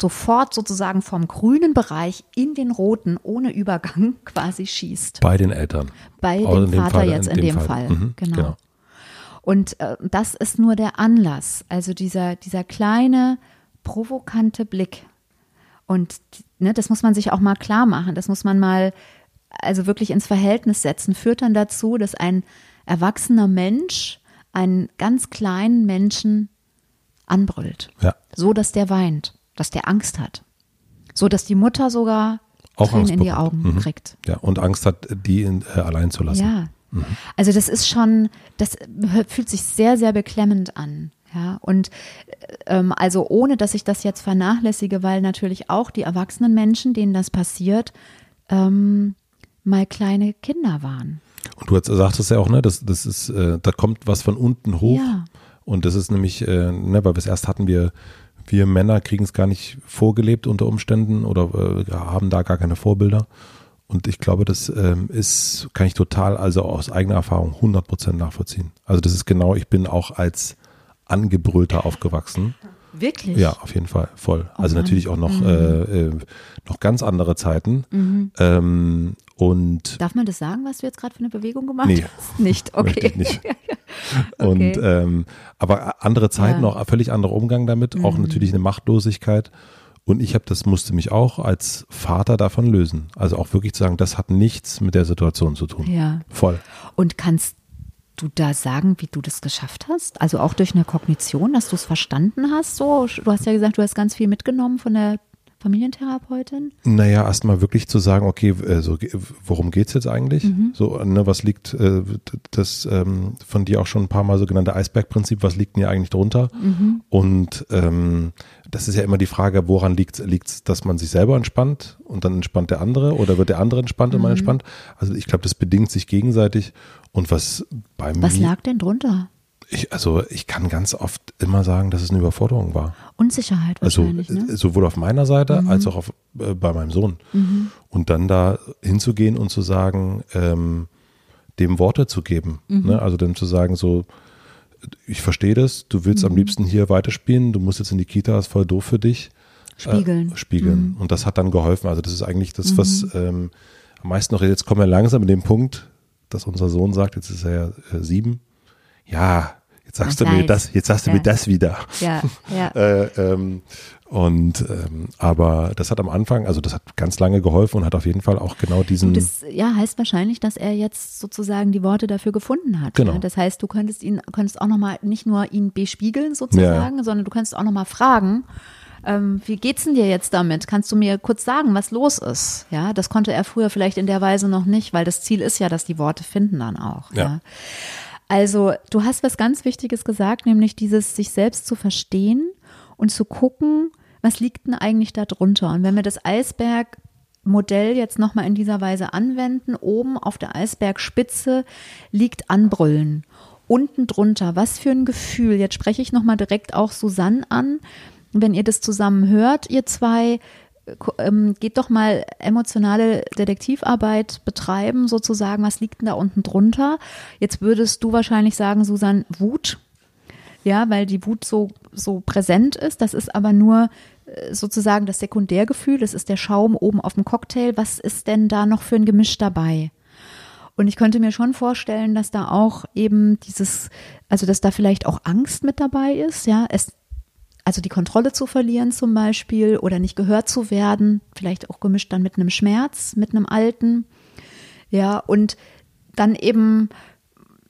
Speaker 1: sofort sozusagen vom grünen Bereich in den roten ohne Übergang quasi schießt.
Speaker 2: Bei den Eltern.
Speaker 1: Bei
Speaker 2: Auch
Speaker 1: dem
Speaker 2: in dem
Speaker 1: Vater
Speaker 2: Fall,
Speaker 1: jetzt in, dem Fall.
Speaker 2: Mhm,
Speaker 1: genau. Und äh, das ist nur der Anlass, also dieser, dieser kleine, provokante Blick. Und ne, das muss man sich auch mal klar machen, das muss man mal also wirklich ins Verhältnis setzen, führt dann dazu, dass ein erwachsener Mensch einen ganz kleinen Menschen anbrüllt,
Speaker 2: Ja.
Speaker 1: so dass der weint, dass der Angst hat, so dass die Mutter sogar
Speaker 2: Auch
Speaker 1: Tränen
Speaker 2: Angst
Speaker 1: in die. Augen
Speaker 2: Mhm.
Speaker 1: kriegt.
Speaker 2: Ja. Und Angst hat, die in, äh, allein zu lassen.
Speaker 1: Ja. Also das ist schon, das fühlt sich sehr, sehr beklemmend an. Ja, und ähm, also ohne, dass ich das jetzt vernachlässige, weil natürlich auch die erwachsenen Menschen, denen das passiert, ähm, mal kleine Kinder waren.
Speaker 2: Und du hast- sagtest ja auch, ne, das, das ist, äh, da kommt was von unten hoch.
Speaker 1: Ja.
Speaker 2: Und das ist nämlich, äh, ne, weil es erst hatten, wir, wir Männer kriegen es gar nicht vorgelebt unter Umständen oder äh, haben da gar keine Vorbilder. Und ich glaube, das ähm, ist, kann ich total, also aus eigener Erfahrung 100% nachvollziehen. Also das ist genau, ich bin auch als Angebrüllter aufgewachsen.
Speaker 1: Wirklich?
Speaker 2: Ja, auf jeden Fall, voll. Also
Speaker 1: Mann.
Speaker 2: natürlich auch noch, äh, äh, noch ganz andere Zeiten.
Speaker 1: Mhm.
Speaker 2: Ähm, und
Speaker 1: Darf man das sagen, was du jetzt gerade für eine Bewegung gemacht
Speaker 2: Nee.
Speaker 1: hast? Nicht, okay.
Speaker 2: ich nicht.
Speaker 1: Okay.
Speaker 2: Und ähm, aber andere Zeiten,
Speaker 1: Ja. Mhm.
Speaker 2: auch völlig anderer Umgang damit, auch natürlich eine Machtlosigkeit. Und ich habe das musste mich auch als Vater davon lösen. Also auch wirklich zu sagen, das hat nichts mit der Situation zu tun.
Speaker 1: Ja.
Speaker 2: Voll.
Speaker 1: Und kannst du da sagen, wie du das geschafft hast? Also auch durch eine Kognition, dass du es verstanden hast? So, du hast ja gesagt, du hast ganz viel mitgenommen von der Familientherapeutin.
Speaker 2: Naja, erstmal wirklich zu sagen, okay, so, ge- worum geht's jetzt eigentlich?
Speaker 1: Mhm.
Speaker 2: So, ne, was liegt äh, das ähm, von dir auch schon ein paar Mal so genannte Eisbergprinzip, was liegt denn hier eigentlich drunter?
Speaker 1: Mhm.
Speaker 2: Und ähm, das ist ja immer die Frage, woran liegt es, dass man sich selber entspannt und dann entspannt der andere oder wird der andere entspannt
Speaker 1: Mhm.
Speaker 2: und man entspannt? Also ich glaube, das bedingt sich gegenseitig. Und was bei
Speaker 1: Was
Speaker 2: mir,
Speaker 1: lag denn drunter?
Speaker 2: Ich, also ich kann ganz oft immer sagen, dass es eine Überforderung war.
Speaker 1: Unsicherheit
Speaker 2: Also
Speaker 1: wahrscheinlich, ne?
Speaker 2: äh, sowohl auf meiner Seite als auch auf, äh, bei meinem Sohn. Und dann da hinzugehen und zu sagen, ähm, dem Worte zu geben. Ne? Also dem zu sagen, so, ich verstehe das, du willst am liebsten hier weiterspielen, du musst jetzt in die Kita, ist voll doof für dich.
Speaker 1: spiegeln.
Speaker 2: Äh, spiegeln. Mhm. Und das hat dann geholfen. Also das ist eigentlich das, was mhm. ähm, am meisten noch, jetzt kommen wir langsam in den Punkt, dass unser Sohn sagt, jetzt ist er ja äh, sieben, ja, jetzt sagst Ach, du mir das, jetzt sagst du ja. mir das wieder.
Speaker 1: Ja, ja.
Speaker 2: äh, ähm, und ähm, aber das hat am Anfang, also das hat ganz lange geholfen und hat auf jeden Fall auch genau diesen.
Speaker 1: das ja heißt wahrscheinlich, dass er jetzt sozusagen die Worte dafür gefunden hat.
Speaker 2: Genau.
Speaker 1: Ja? Das heißt, du könntest ihn, könntest auch nochmal nicht nur ihn bespiegeln sozusagen, ja. sondern du könntest auch nochmal fragen. Ähm, wie geht's denn dir jetzt damit? Kannst du mir kurz sagen, was los ist? Ja, das konnte er früher vielleicht in der Weise noch nicht, weil das Ziel ist ja, dass die Worte finden dann auch. ja? ja? Also, du hast was ganz Wichtiges gesagt, nämlich dieses sich selbst zu verstehen und zu gucken, was liegt denn eigentlich da drunter? Und wenn wir das Eisbergmodell jetzt nochmal in dieser Weise anwenden, oben auf der Eisbergspitze liegt Anbrüllen. Unten drunter, was für ein Gefühl. Jetzt spreche ich nochmal direkt auch Susanne an. Wenn ihr das zusammen hört, ihr zwei, ähm, geht doch mal emotionale Detektivarbeit betreiben, sozusagen, was liegt denn da unten drunter? Jetzt würdest du wahrscheinlich sagen, Susan, Wut. Ja, weil die Wut so, so präsent ist. Das ist aber nur äh, sozusagen das Sekundärgefühl. Das ist der Schaum oben auf dem Cocktail. Was ist denn da noch für ein Gemisch dabei? Und ich könnte mir schon vorstellen, dass da auch eben dieses, also dass da vielleicht auch Angst mit dabei ist, ja, es also die Kontrolle zu verlieren zum Beispiel oder nicht gehört zu werden, vielleicht auch gemischt dann mit einem Schmerz, mit einem Alten. Ja, und dann eben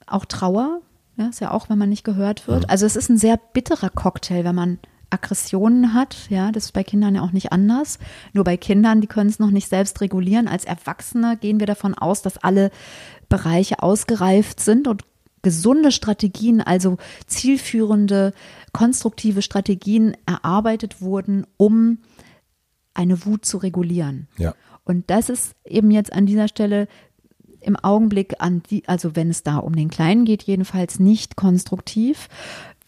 Speaker 1: auch Trauer, ja, ist ja auch, wenn man nicht gehört wird. Also es ist ein sehr bitterer Cocktail, wenn man Aggressionen hat, ja, das ist bei Kindern ja auch nicht anders. Nur bei Kindern, die können es noch nicht selbst regulieren. Als Erwachsene gehen wir davon aus, dass alle Bereiche ausgereift sind und gesunde Strategien, also zielführende, konstruktive Strategien erarbeitet wurden, um eine Wut zu regulieren.
Speaker 2: Ja.
Speaker 1: Und das ist eben jetzt an dieser Stelle im Augenblick an die, also wenn es da um den Kleinen geht, jedenfalls nicht konstruktiv.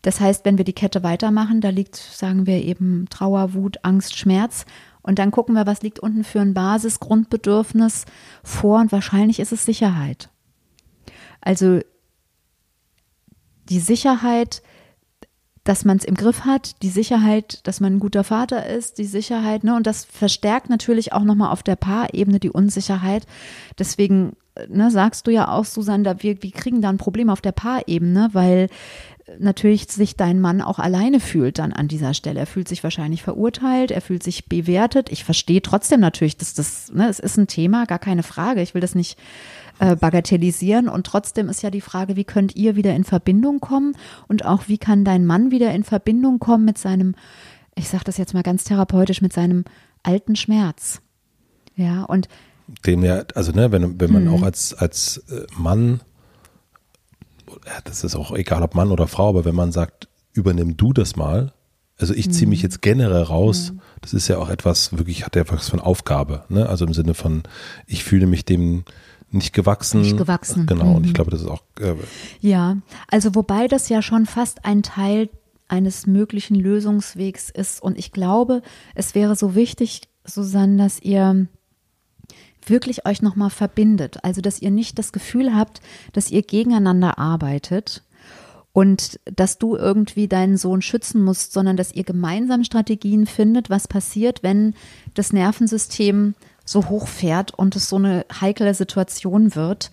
Speaker 1: Das heißt, wenn wir die Kette weitermachen, da liegt, sagen wir eben Trauer, Wut, Angst, Schmerz. Und dann gucken wir, was liegt unten für ein Basisgrundbedürfnis vor und wahrscheinlich ist es Sicherheit. Also die Sicherheit, dass man es im Griff hat, die Sicherheit, dass man ein guter Vater ist, die Sicherheit, ne, und das verstärkt natürlich auch nochmal auf der Paarebene die Unsicherheit. Deswegen, ne, sagst du ja auch, Susanne, da wir, wir kriegen da ein Problem auf der Paarebene, weil natürlich sich dein Mann auch alleine fühlt dann an dieser Stelle. Er fühlt sich wahrscheinlich verurteilt, er fühlt sich bewertet. Ich verstehe trotzdem natürlich, dass das, ne, es ist ein Thema, gar keine Frage. Ich will das nicht äh, bagatellisieren. Und trotzdem ist ja die Frage, wie könnt ihr wieder in Verbindung kommen und auch wie kann dein Mann wieder in Verbindung kommen mit seinem, ich sage das jetzt mal ganz therapeutisch, mit seinem alten Schmerz. Ja, und
Speaker 2: den ja, also ne, wenn, wenn man mhm. auch als, als äh, Mann, das ist auch egal ob Mann oder Frau, aber wenn man sagt, übernimm du das mal, also ich ziehe mich mhm. jetzt generell raus, mhm. das ist ja auch etwas, wirklich hat ja was von Aufgabe, ne? Also im Sinne von, ich fühle mich dem, nicht gewachsen.
Speaker 1: Nicht gewachsen.
Speaker 2: Genau, mhm. und ich mhm. glaube, das ist auch. Äh,
Speaker 1: ja, also wobei das ja schon fast ein Teil eines möglichen Lösungswegs ist. Und ich glaube, es wäre so wichtig, Susanne, dass ihr wirklich euch nochmal verbindet. Also, dass ihr nicht das Gefühl habt, dass ihr gegeneinander arbeitet und dass du irgendwie deinen Sohn schützen musst, sondern dass ihr gemeinsam Strategien findet, was passiert, wenn das Nervensystem so hoch fährt und es so eine heikle Situation wird,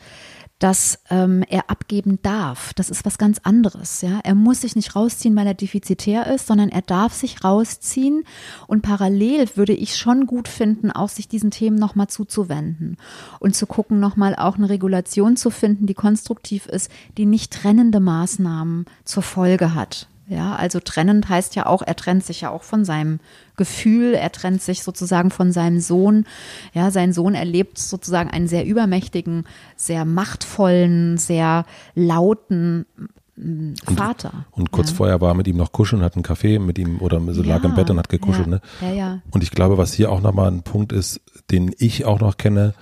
Speaker 1: dass ähm, er abgeben darf. Das ist was ganz anderes. Ja, er muss sich nicht rausziehen, weil er defizitär ist, sondern er darf sich rausziehen. Und parallel würde ich schon gut finden, auch sich diesen Themen nochmal zuzuwenden und zu gucken, nochmal auch eine Regulation zu finden, die konstruktiv ist, die nicht trennende Maßnahmen zur Folge hat. Ja, also trennend heißt ja auch, er trennt sich ja auch von seinem Gefühl, er trennt sich sozusagen von seinem Sohn. Ja, sein Sohn erlebt sozusagen einen sehr übermächtigen, sehr machtvollen, sehr lauten mm, Vater.
Speaker 2: Und, und kurz ja. vorher war er mit ihm noch kuscheln, hat einen Kaffee mit ihm oder so lag im Bett und hat gekuschelt.
Speaker 1: Ja,
Speaker 2: ne?
Speaker 1: ja, ja.
Speaker 2: Und ich glaube, was hier auch nochmal ein Punkt ist, den ich auch noch kenne,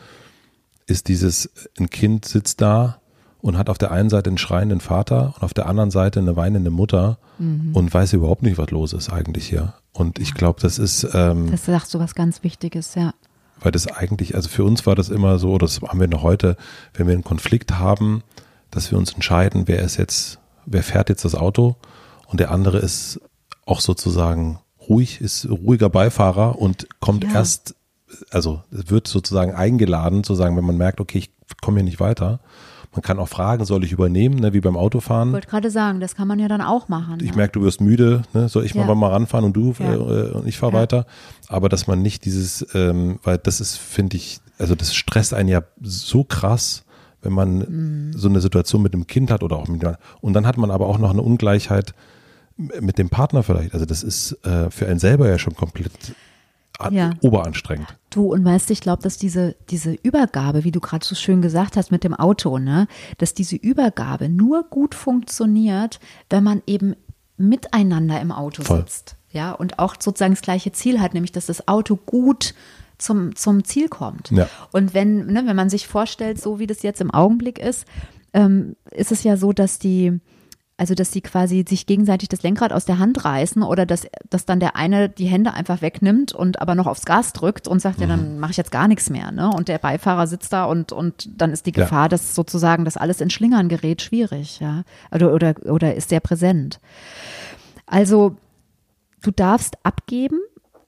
Speaker 2: ist dieses, ein Kind sitzt da und hat auf der einen Seite einen schreienden Vater und auf der anderen Seite eine weinende Mutter mhm. und weiß überhaupt nicht, was los ist eigentlich hier. Und ich glaube, das ist. Ähm,
Speaker 1: das sagst du was ganz Wichtiges, ja.
Speaker 2: Weil das eigentlich, also für uns war das immer so, das haben wir noch heute, wenn wir einen Konflikt haben, dass wir uns entscheiden, wer ist jetzt, wer fährt jetzt das Auto und der andere ist auch sozusagen ruhig, ist ruhiger Beifahrer und kommt
Speaker 1: Ja.
Speaker 2: erst, also wird sozusagen eingeladen zu sagen, wenn man merkt, okay, ich komme hier nicht weiter. Man kann auch fragen, soll ich übernehmen, ne, wie beim
Speaker 1: Ich
Speaker 2: Autofahren.
Speaker 1: wollte gerade sagen, das kann man ja dann auch machen.
Speaker 2: Ich
Speaker 1: ne?
Speaker 2: merke, du wirst müde, ne? soll ich
Speaker 1: Ja.
Speaker 2: mal, mal ranfahren und du
Speaker 1: Ja.
Speaker 2: äh, und ich fahre
Speaker 1: Ja.
Speaker 2: weiter. Aber dass man nicht dieses, ähm, weil das ist, finde ich, also das stresst einen ja so krass, wenn man
Speaker 1: Mhm.
Speaker 2: so eine Situation mit einem Kind hat oder auch mit und dann hat man aber auch noch eine Ungleichheit mit dem Partner vielleicht. Also das ist äh, für einen selber ja schon komplett
Speaker 1: Ja.
Speaker 2: oberanstrengend.
Speaker 1: Du, und weißt ich glaube, dass diese, diese Übergabe, wie du gerade so schön gesagt hast mit dem Auto, ne, dass diese Übergabe nur gut funktioniert, wenn man eben miteinander im Auto
Speaker 2: Voll.
Speaker 1: sitzt. Ja, und auch sozusagen das gleiche Ziel hat, nämlich dass das Auto gut zum, zum Ziel kommt.
Speaker 2: Ja.
Speaker 1: Und wenn, ne, wenn man sich vorstellt, so wie das jetzt im Augenblick ist, ähm, ist es ja so, dass die, also dass die quasi sich gegenseitig das Lenkrad aus der Hand reißen oder dass, dass dann der eine die Hände einfach wegnimmt und aber noch aufs Gas drückt und sagt, ja,
Speaker 2: Mhm.
Speaker 1: dann mache ich jetzt gar nichts mehr. Ne? Und der Beifahrer sitzt da und, und dann ist die
Speaker 2: Ja.
Speaker 1: Gefahr, dass sozusagen das alles in Schlingern gerät, schwierig, ja. Oder, oder, oder ist sehr präsent. Also du darfst abgeben,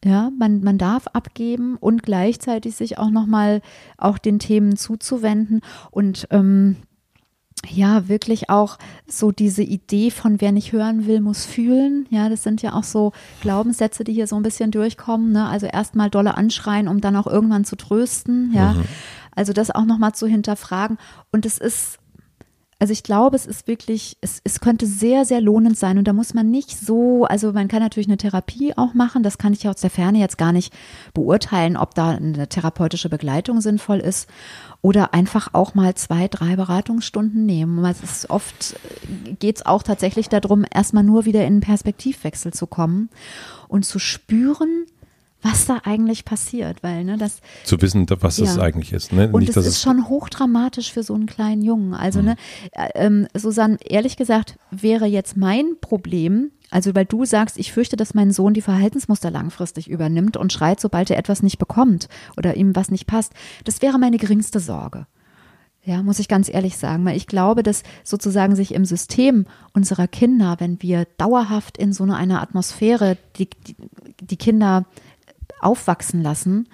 Speaker 1: ja, man, man darf abgeben und gleichzeitig sich auch nochmal auch den Themen zuzuwenden und ähm, ja, wirklich auch so diese Idee von wer nicht hören will, muss fühlen. Ja, das sind ja auch so Glaubenssätze, die hier so ein bisschen durchkommen. Ne? Also erstmal dolle anschreien, um dann auch irgendwann zu trösten. Ja, also das auch nochmal zu hinterfragen. Und es ist, also ich glaube, es ist wirklich, es, es könnte sehr, sehr lohnend sein. Und da muss man nicht so, also man kann natürlich eine Therapie auch machen. Das kann ich ja aus der Ferne jetzt gar nicht beurteilen, ob da eine therapeutische Begleitung sinnvoll ist. Oder einfach auch mal zwei, drei Beratungsstunden nehmen. Es ist oft, geht es auch tatsächlich darum, erstmal nur wieder in einen Perspektivwechsel zu kommen und zu spüren, was da eigentlich passiert. Weil, ne, das,
Speaker 2: Zu wissen, was das
Speaker 1: Ja.
Speaker 2: eigentlich ist. Ne?
Speaker 1: und
Speaker 2: Nicht,
Speaker 1: es ist
Speaker 2: es
Speaker 1: schon hochdramatisch für so einen kleinen Jungen. Also, ne, äh, ähm, Susanne, ehrlich gesagt, wäre jetzt mein Problem, also weil du sagst, ich fürchte, dass mein Sohn die Verhaltensmuster langfristig übernimmt und schreit, sobald er etwas nicht bekommt oder ihm was nicht passt. Das wäre meine geringste Sorge. Ja, muss ich ganz ehrlich sagen, weil ich glaube, dass sozusagen sich im System unserer Kinder, wenn wir dauerhaft in so einer Atmosphäre die, die, die Kinder aufwachsen lassen,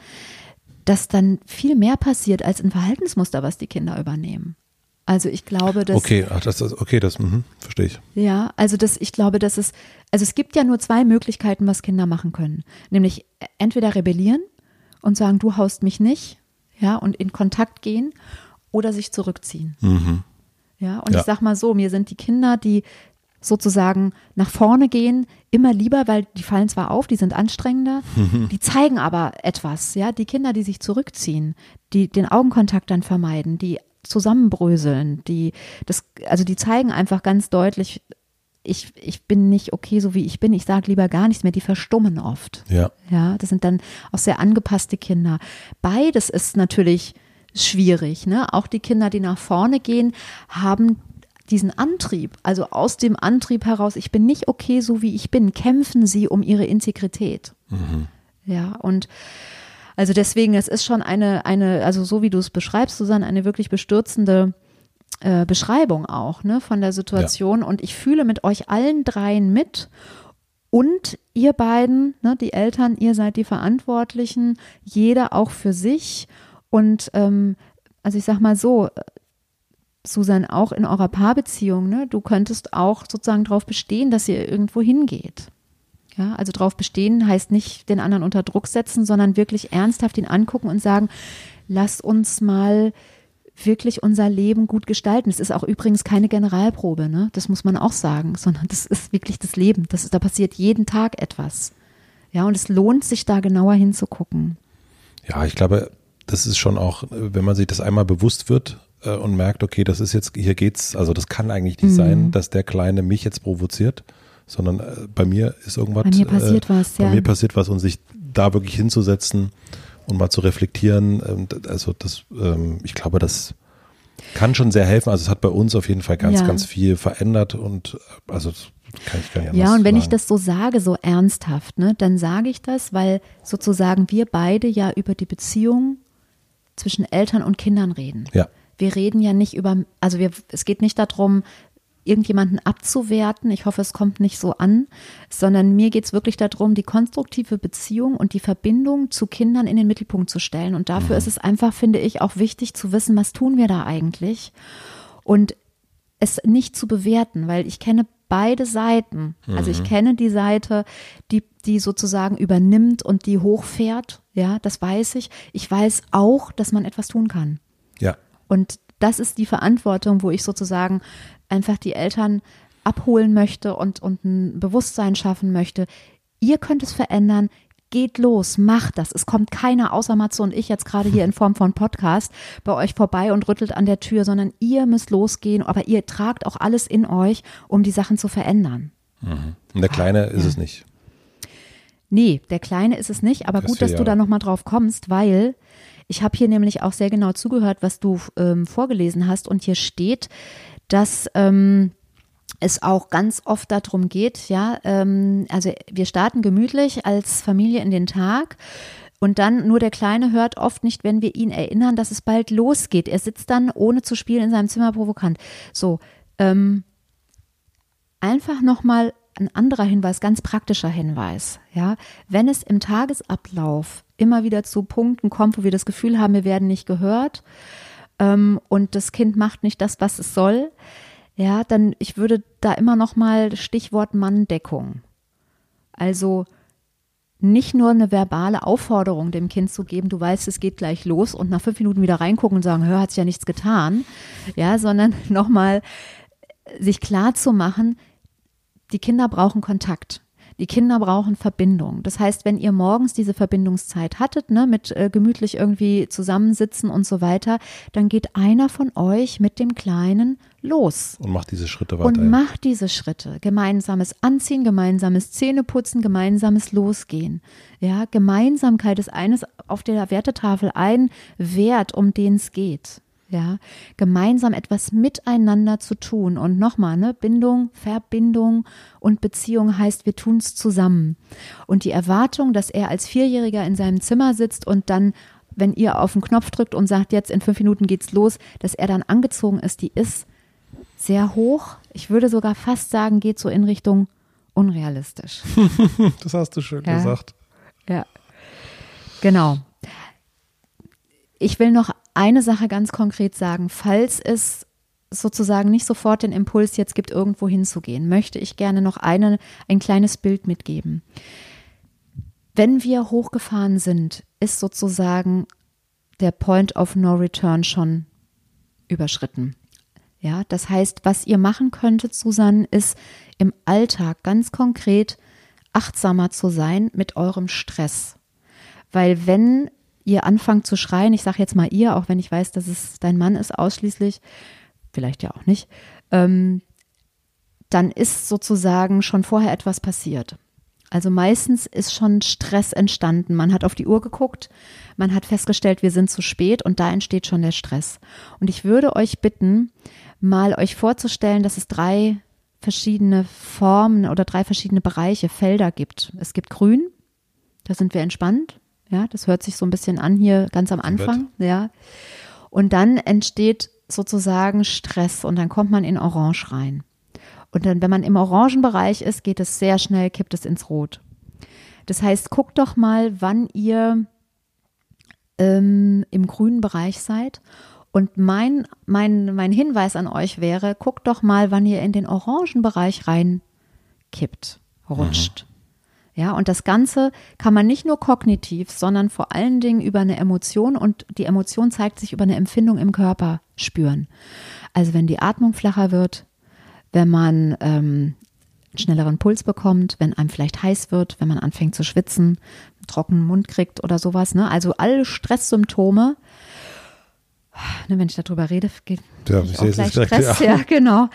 Speaker 1: dass dann viel mehr passiert als ein Verhaltensmuster, was die Kinder übernehmen. Also ich glaube, dass
Speaker 2: okay, ach, das, das, okay, das mhm, verstehe ich.
Speaker 1: ja, also das, ich glaube, dass es, also es gibt ja nur zwei Möglichkeiten, was Kinder machen können. Nämlich entweder rebellieren und sagen, du haust mich nicht, ja, und in Kontakt gehen oder sich zurückziehen. Ja, und
Speaker 2: Ja.
Speaker 1: ich sag mal so, mir sind die Kinder, die sozusagen nach vorne gehen, immer lieber, weil die fallen zwar auf, die sind anstrengender, die zeigen aber etwas, ja, die Kinder, die sich zurückziehen, die den Augenkontakt dann vermeiden, die zusammenbröseln, die das, also die zeigen einfach ganz deutlich, ich, ich bin nicht okay, so wie ich bin, ich sage lieber gar nichts mehr, die verstummen oft.
Speaker 2: Ja.
Speaker 1: Ja, das sind dann auch sehr angepasste Kinder. Beides ist natürlich schwierig. Ne? Auch die Kinder, die nach vorne gehen, haben diesen Antrieb, also aus dem Antrieb heraus, ich bin nicht okay, so wie ich bin, kämpfen sie um ihre Integrität. Ja, und also deswegen, es ist schon eine, eine, also so wie du es beschreibst, Susanne, eine wirklich bestürzende äh, Beschreibung auch ne, von der Situation. Und ich fühle mit euch allen dreien mit. Und ihr beiden, ne, die Eltern, ihr seid die Verantwortlichen, jeder auch für sich. Und ähm, also ich sag mal so, Susan, auch in eurer Paarbeziehung, ne, du könntest auch sozusagen darauf bestehen, dass ihr irgendwo hingeht. Ja, also darauf bestehen heißt nicht den anderen unter Druck setzen, sondern wirklich ernsthaft ihn angucken und sagen, lass uns mal wirklich unser Leben gut gestalten. Es ist auch übrigens keine Generalprobe, ne? Das muss man auch sagen, sondern das ist wirklich das Leben. Das da passiert jeden Tag etwas. Ja, und es lohnt sich da genauer hinzugucken.
Speaker 2: Ja, ich glaube, das ist schon auch, wenn man sich das einmal bewusst wird äh, und merkt, okay, das ist jetzt, hier geht's, also das kann eigentlich
Speaker 1: Mhm.
Speaker 2: nicht sein, dass der Kleine mich jetzt provoziert, sondern äh, bei mir ist irgendwas.
Speaker 1: Bei mir passiert
Speaker 2: äh,
Speaker 1: was,
Speaker 2: Bei
Speaker 1: ja.
Speaker 2: mir passiert was und sich da wirklich hinzusetzen und mal zu reflektieren, ähm, also das, ähm, ich glaube, das kann schon sehr helfen. Also es hat bei uns auf jeden Fall ganz,
Speaker 1: Ja.
Speaker 2: ganz viel verändert und äh, also das kann ich gar nicht anders
Speaker 1: Ja, und wenn ich
Speaker 2: sagen.
Speaker 1: das so sage, so ernsthaft, ne, dann sage ich das, weil sozusagen wir beide ja über die Beziehung zwischen Eltern und Kindern reden.
Speaker 2: Ja,
Speaker 1: Wir reden ja nicht über, also wir, es geht nicht darum, irgendjemanden abzuwerten. Ich hoffe, es kommt nicht so an, sondern mir geht es wirklich darum, die konstruktive Beziehung und die Verbindung zu Kindern in den Mittelpunkt zu stellen. Und dafür mhm. ist es einfach, finde ich, auch wichtig zu wissen, was tun wir da eigentlich und es nicht zu bewerten, weil ich kenne beide Seiten. Mhm. Also ich mhm. kenne die Seite, die, die sozusagen übernimmt und die hochfährt. Ja, das weiß ich. Ich weiß auch, dass man etwas tun kann.
Speaker 2: Ja.
Speaker 1: Und das ist die Verantwortung, wo ich sozusagen einfach die Eltern abholen möchte und, und ein Bewusstsein schaffen möchte. Ihr könnt es verändern. Geht los, macht das. Es kommt keiner außer Matze und ich jetzt gerade hier in Form von Podcast bei euch vorbei und rüttelt an der Tür, sondern ihr müsst losgehen, aber ihr tragt auch alles in euch, um die Sachen zu verändern.
Speaker 2: Mhm. Und der Kleine ist ja. es nicht.
Speaker 1: Nee, der Kleine ist es nicht, aber das gut, dass ja. du da nochmal drauf kommst, weil ich habe hier nämlich auch sehr genau zugehört, was du ähm, vorgelesen hast und hier steht, dass ähm, es auch ganz oft darum geht, ja, ähm, also wir starten gemütlich als Familie in den Tag. Und dann nur der Kleine hört oft nicht, wenn wir ihn erinnern, dass es bald losgeht. Er sitzt dann ohne zu spielen in seinem Zimmer provokant. So, ähm, einfach nochmal ein anderer Hinweis, ganz praktischer Hinweis. Ja, wenn es im Tagesablauf immer wieder zu Punkten kommt, wo wir das Gefühl haben, wir werden nicht gehört ähm, und das Kind macht nicht das, was es soll, ja, dann ich würde da immer noch mal Stichwort Manndeckung. Also nicht nur eine verbale Aufforderung dem Kind zu geben, du weißt, es geht gleich los und nach fünf Minuten wieder reingucken und sagen, hör, hat sich ja nichts getan, ja, sondern nochmal sich klar zu machen, die Kinder brauchen Kontakt. Die Kinder brauchen Verbindung. Das heißt, wenn ihr morgens diese Verbindungszeit hattet, ne, mit äh, gemütlich irgendwie zusammensitzen und so weiter, dann geht einer von euch mit dem Kleinen los.
Speaker 2: Und macht diese Schritte weiter.
Speaker 1: Und macht diese Schritte. Gemeinsames Anziehen, gemeinsames Zähneputzen, gemeinsames Losgehen. Ja, Gemeinsamkeit ist eines auf der Wertetafel ein Wert, um den es geht ja, gemeinsam etwas miteinander zu tun. Und nochmal, ne, Bindung, Verbindung und Beziehung heißt, wir tun es zusammen. Und die Erwartung, dass er als Vierjähriger in seinem Zimmer sitzt und dann, wenn ihr auf den Knopf drückt und sagt, jetzt in fünf Minuten geht's los, dass er dann angezogen ist, die ist sehr hoch. Ich würde sogar fast sagen, geht so in Richtung unrealistisch.
Speaker 2: das hast du schön ja. gesagt.
Speaker 1: Ja. Genau. Ich will noch eine Sache ganz konkret sagen. Falls es sozusagen nicht sofort den Impuls jetzt gibt, irgendwo hinzugehen, möchte ich gerne noch eine, ein kleines Bild mitgeben. Wenn wir hochgefahren sind, ist sozusagen der Point of No Return schon überschritten. Ja, das heißt, was ihr machen könntet, Susan, ist im Alltag ganz konkret achtsamer zu sein mit eurem Stress. Weil wenn ihr anfangt zu schreien, ich sage jetzt mal ihr, auch wenn ich weiß, dass es dein Mann ist ausschließlich, vielleicht ja auch nicht, ähm, dann ist sozusagen schon vorher etwas passiert. Also meistens ist schon Stress entstanden. Man hat auf die Uhr geguckt, man hat festgestellt, wir sind zu spät und da entsteht schon der Stress. Und ich würde euch bitten, mal euch vorzustellen, dass es drei verschiedene Formen oder drei verschiedene Bereiche, Felder gibt. Es gibt Grün, da sind wir entspannt. Ja, das hört sich so ein bisschen an hier ganz am Anfang. Ja. Und dann entsteht sozusagen Stress und dann kommt man in Orange rein. Und dann, wenn man im orangen Bereich ist, geht es sehr schnell, kippt es ins Rot. Das heißt, guckt doch mal, wann ihr ähm, im grünen Bereich seid. Und mein, mein, mein Hinweis an euch wäre, guckt doch mal, wann ihr in den orangen Bereich reinkippt, rutscht. Mhm. Ja, und das Ganze kann man nicht nur kognitiv, sondern vor allen Dingen über eine Emotion und die Emotion zeigt sich über eine Empfindung im Körper spüren. Also wenn die Atmung flacher wird, wenn man ähm, einen schnelleren Puls bekommt, wenn einem vielleicht heiß wird, wenn man anfängt zu schwitzen, einen trockenen Mund kriegt oder sowas. Ne? Also alle Stresssymptome. Ne, wenn ich darüber rede, geht ja, ich auch gleich Stress. Ja. ja, genau.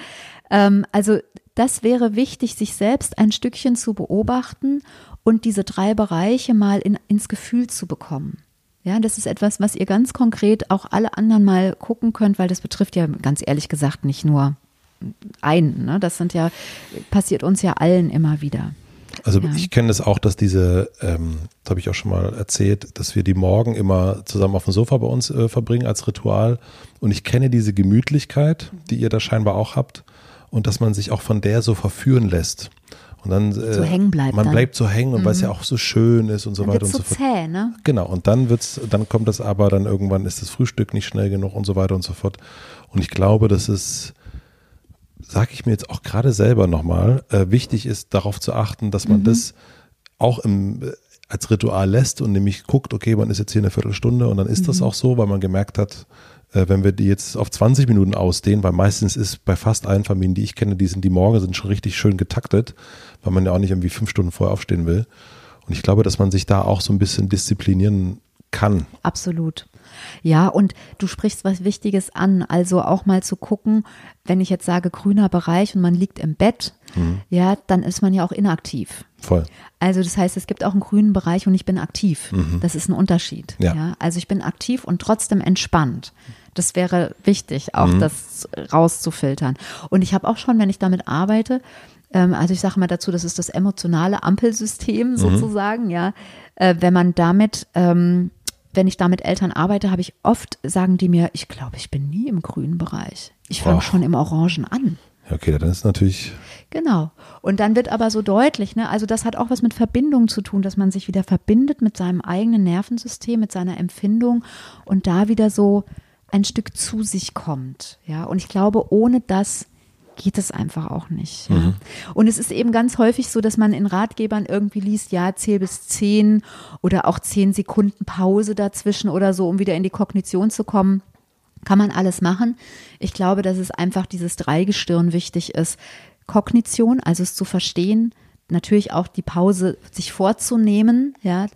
Speaker 1: Ähm, also das wäre wichtig, sich selbst ein Stückchen zu beobachten und diese drei Bereiche mal in, ins Gefühl zu bekommen. Ja, das ist etwas, was ihr ganz konkret auch alle anderen mal gucken könnt, weil das betrifft ja ganz ehrlich gesagt nicht nur einen. Ne? Das sind ja, passiert uns ja allen immer wieder.
Speaker 2: Also ja. ich kenne das auch, dass diese, ähm, das habe ich auch schon mal erzählt, dass wir die Morgen immer zusammen auf dem Sofa bei uns äh, verbringen als Ritual. Und ich kenne diese Gemütlichkeit, die ihr da scheinbar auch habt. Und dass man sich auch von der so verführen lässt. Und dann
Speaker 1: äh, so hängen bleibt
Speaker 2: man
Speaker 1: dann.
Speaker 2: bleibt so hängen und mhm. weil es ja auch so schön ist und so
Speaker 1: dann
Speaker 2: weiter und
Speaker 1: so,
Speaker 2: so fort.
Speaker 1: Zäh, ne?
Speaker 2: Genau, und dann wird's, dann kommt das aber, dann irgendwann ist das Frühstück nicht schnell genug und so weiter und so fort. Und ich glaube, dass es, sage ich mir jetzt auch gerade selber nochmal, äh, wichtig ist, darauf zu achten, dass man mhm. das auch im, äh, als Ritual lässt und nämlich guckt, okay, man ist jetzt hier eine Viertelstunde und dann ist mhm. das auch so, weil man gemerkt hat, äh, wenn wir die jetzt auf 20 Minuten ausdehnen, weil meistens ist bei fast allen Familien, die ich kenne, die sind die Morgen sind schon richtig schön getaktet, weil man ja auch nicht irgendwie fünf Stunden vorher aufstehen will. Und ich glaube, dass man sich da auch so ein bisschen disziplinieren kann.
Speaker 1: Absolut. Ja, und du sprichst was Wichtiges an, also auch mal zu gucken, wenn ich jetzt sage grüner Bereich und man liegt im Bett, mhm. ja, dann ist man ja auch inaktiv.
Speaker 2: Voll.
Speaker 1: Also das heißt, es gibt auch einen grünen Bereich und ich bin aktiv. Mhm. Das ist ein Unterschied. Ja. ja. Also ich bin aktiv und trotzdem entspannt. Das wäre wichtig, auch mhm. das rauszufiltern. Und ich habe auch schon, wenn ich damit arbeite, ähm, also ich sage mal dazu, das ist das emotionale Ampelsystem mhm. sozusagen, ja. Äh, wenn man damit, ähm, wenn ich da mit Eltern arbeite, habe ich oft, sagen die mir, ich glaube, ich bin nie im grünen Bereich. Ich fange schon im Orangen an.
Speaker 2: Okay, dann ist natürlich.
Speaker 1: Genau. Und dann wird aber so deutlich, ne, also das hat auch was mit Verbindung zu tun, dass man sich wieder verbindet mit seinem eigenen Nervensystem, mit seiner Empfindung und da wieder so ein Stück zu sich kommt. Ja, und ich glaube, ohne das geht es einfach auch nicht. Ja. Mhm. Und es ist eben ganz häufig so, dass man in Ratgebern irgendwie liest, ja, zähl bis zehn oder auch zehn Sekunden Pause dazwischen oder so, um wieder in die Kognition zu kommen. Kann man alles machen. Ich glaube, dass es einfach dieses Dreigestirn wichtig ist. Kognition, also es zu verstehen, natürlich auch die Pause sich vorzunehmen, ja,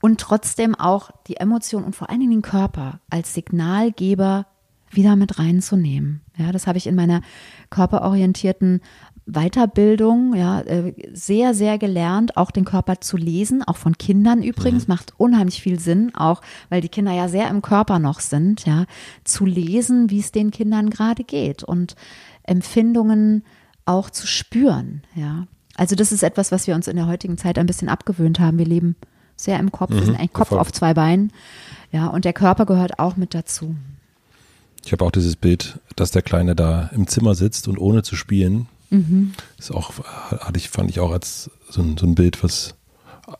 Speaker 1: und trotzdem auch die Emotion und vor allen Dingen den Körper als Signalgeber wieder mit reinzunehmen. Ja, das habe ich in meiner körperorientierten Weiterbildung ja äh, sehr sehr gelernt, auch den Körper zu lesen, auch von Kindern übrigens mhm. macht unheimlich viel Sinn, auch weil die Kinder ja sehr im Körper noch sind, ja, zu lesen, wie es den Kindern gerade geht und Empfindungen auch zu spüren, ja. Also das ist etwas, was wir uns in der heutigen Zeit ein bisschen abgewöhnt haben. Wir leben sehr im Kopf, mhm, wir sind ein Kopf auf zwei Beinen. Ja, und der Körper gehört auch mit dazu.
Speaker 2: Ich habe auch dieses Bild, dass der Kleine da im Zimmer sitzt und ohne zu spielen, mhm. ist auch, hatte ich, fand ich auch als so ein, so ein Bild, was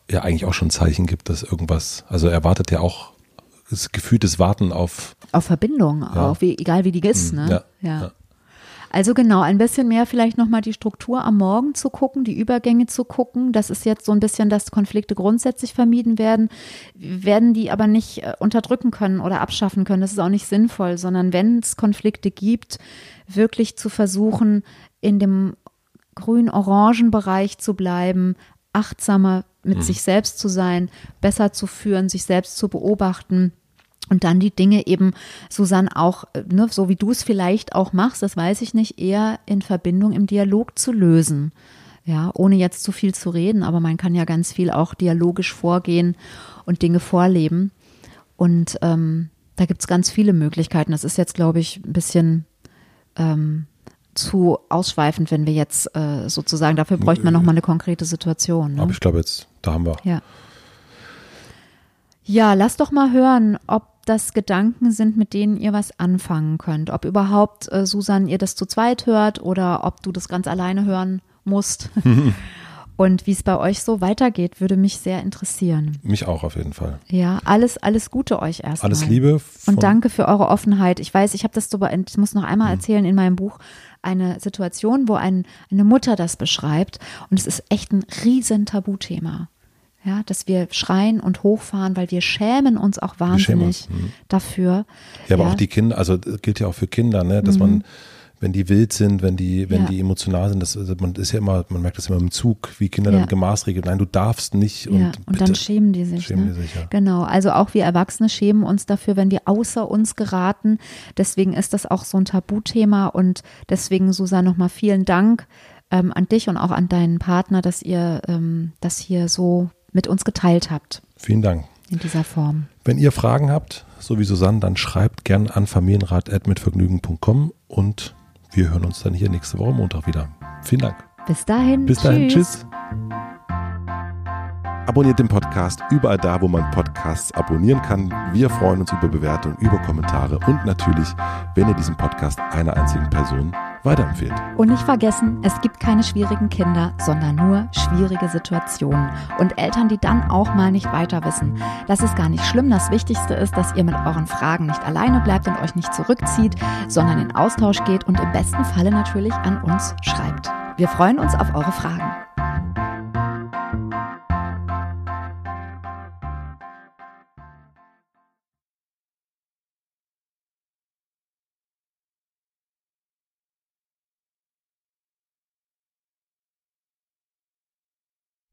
Speaker 2: ja eigentlich auch schon Zeichen gibt, dass irgendwas, also er wartet ja auch das gefühltes Warten auf
Speaker 1: auf Verbindung, ja. auch wie, egal wie die ist, mhm, ne?
Speaker 2: Ja, ja.
Speaker 1: Also genau, ein bisschen mehr vielleicht nochmal die Struktur am Morgen zu gucken, die Übergänge zu gucken. Das ist jetzt so ein bisschen, dass Konflikte grundsätzlich vermieden werden, werden die aber nicht äh, unterdrücken können oder abschaffen können. Das ist auch nicht sinnvoll, sondern wenn es Konflikte gibt, wirklich zu versuchen, in dem grün-orangen Bereich zu bleiben, achtsamer mit mhm. sich selbst zu sein, besser zu führen, sich selbst zu beobachten und dann die Dinge eben, Susanne, auch, ne, so wie du es vielleicht auch machst, das weiß ich nicht, eher in Verbindung im Dialog zu lösen. Ja, ohne jetzt zu viel zu reden, aber man kann ja ganz viel auch dialogisch vorgehen und Dinge vorleben. Und ähm, da gibt's ganz viele Möglichkeiten. Das ist jetzt, glaube ich, ein bisschen ähm, zu ausschweifend, wenn wir jetzt äh, sozusagen, dafür bräuchte man nochmal eine konkrete Situation. Ne?
Speaker 2: Aber ich glaube jetzt, da haben wir.
Speaker 1: Ja. Ja, lass doch mal hören, ob das Gedanken sind, mit denen ihr was anfangen könnt. Ob überhaupt, äh, Susan, ihr das zu zweit hört oder ob du das ganz alleine hören musst. Und wie es bei euch so weitergeht, würde mich sehr interessieren.
Speaker 2: Mich auch auf jeden Fall.
Speaker 1: Ja, alles, alles Gute euch erstmal.
Speaker 2: Alles Liebe.
Speaker 1: Und danke für eure Offenheit. Ich weiß, ich habe das so, ich muss noch einmal hm. erzählen in meinem Buch, eine Situation, wo ein, eine Mutter das beschreibt. Und es ist echt ein riesen Tabuthema. Ja, dass wir schreien und hochfahren, weil wir schämen uns auch wahnsinnig uns. Mhm. dafür.
Speaker 2: Ja, aber ja. auch die Kinder, also das gilt ja auch für Kinder, ne, dass mhm. man, wenn die wild sind, wenn die, wenn ja. die emotional sind, das, also man ist ja immer, man merkt das immer im Zug, wie Kinder ja. dann gemaßregelt, nein, du darfst nicht. Und,
Speaker 1: ja, und dann schämen die sich.
Speaker 2: Schämen
Speaker 1: ne?
Speaker 2: die sich ja.
Speaker 1: Genau, also auch wir Erwachsene schämen uns dafür, wenn wir außer uns geraten. Deswegen ist das auch so ein Tabuthema und deswegen, Susanne, nochmal vielen Dank ähm, an dich und auch an deinen Partner, dass ihr ähm, das hier so mit uns geteilt habt.
Speaker 2: Vielen Dank.
Speaker 1: In dieser Form.
Speaker 2: Wenn ihr Fragen habt, so wie Susanne, dann schreibt gern an familienrat.mitvergnügen.com und wir hören uns dann hier nächste Woche Montag wieder. Vielen Dank.
Speaker 1: Bis dahin.
Speaker 2: Bis dahin. Tschüss. Abonniert den Podcast überall da, wo man Podcasts abonnieren kann. Wir freuen uns über Bewertungen, über Kommentare und natürlich, wenn ihr diesen Podcast einer einzigen Person weiterempfehlt.
Speaker 1: Und nicht vergessen, es gibt keine schwierigen Kinder, sondern nur schwierige Situationen. Und Eltern, die dann auch mal nicht weiter wissen. Das ist gar nicht schlimm. Das Wichtigste ist, dass ihr mit euren Fragen nicht alleine bleibt und euch nicht zurückzieht, sondern in Austausch geht und im besten Falle natürlich an uns schreibt. Wir freuen uns auf eure Fragen.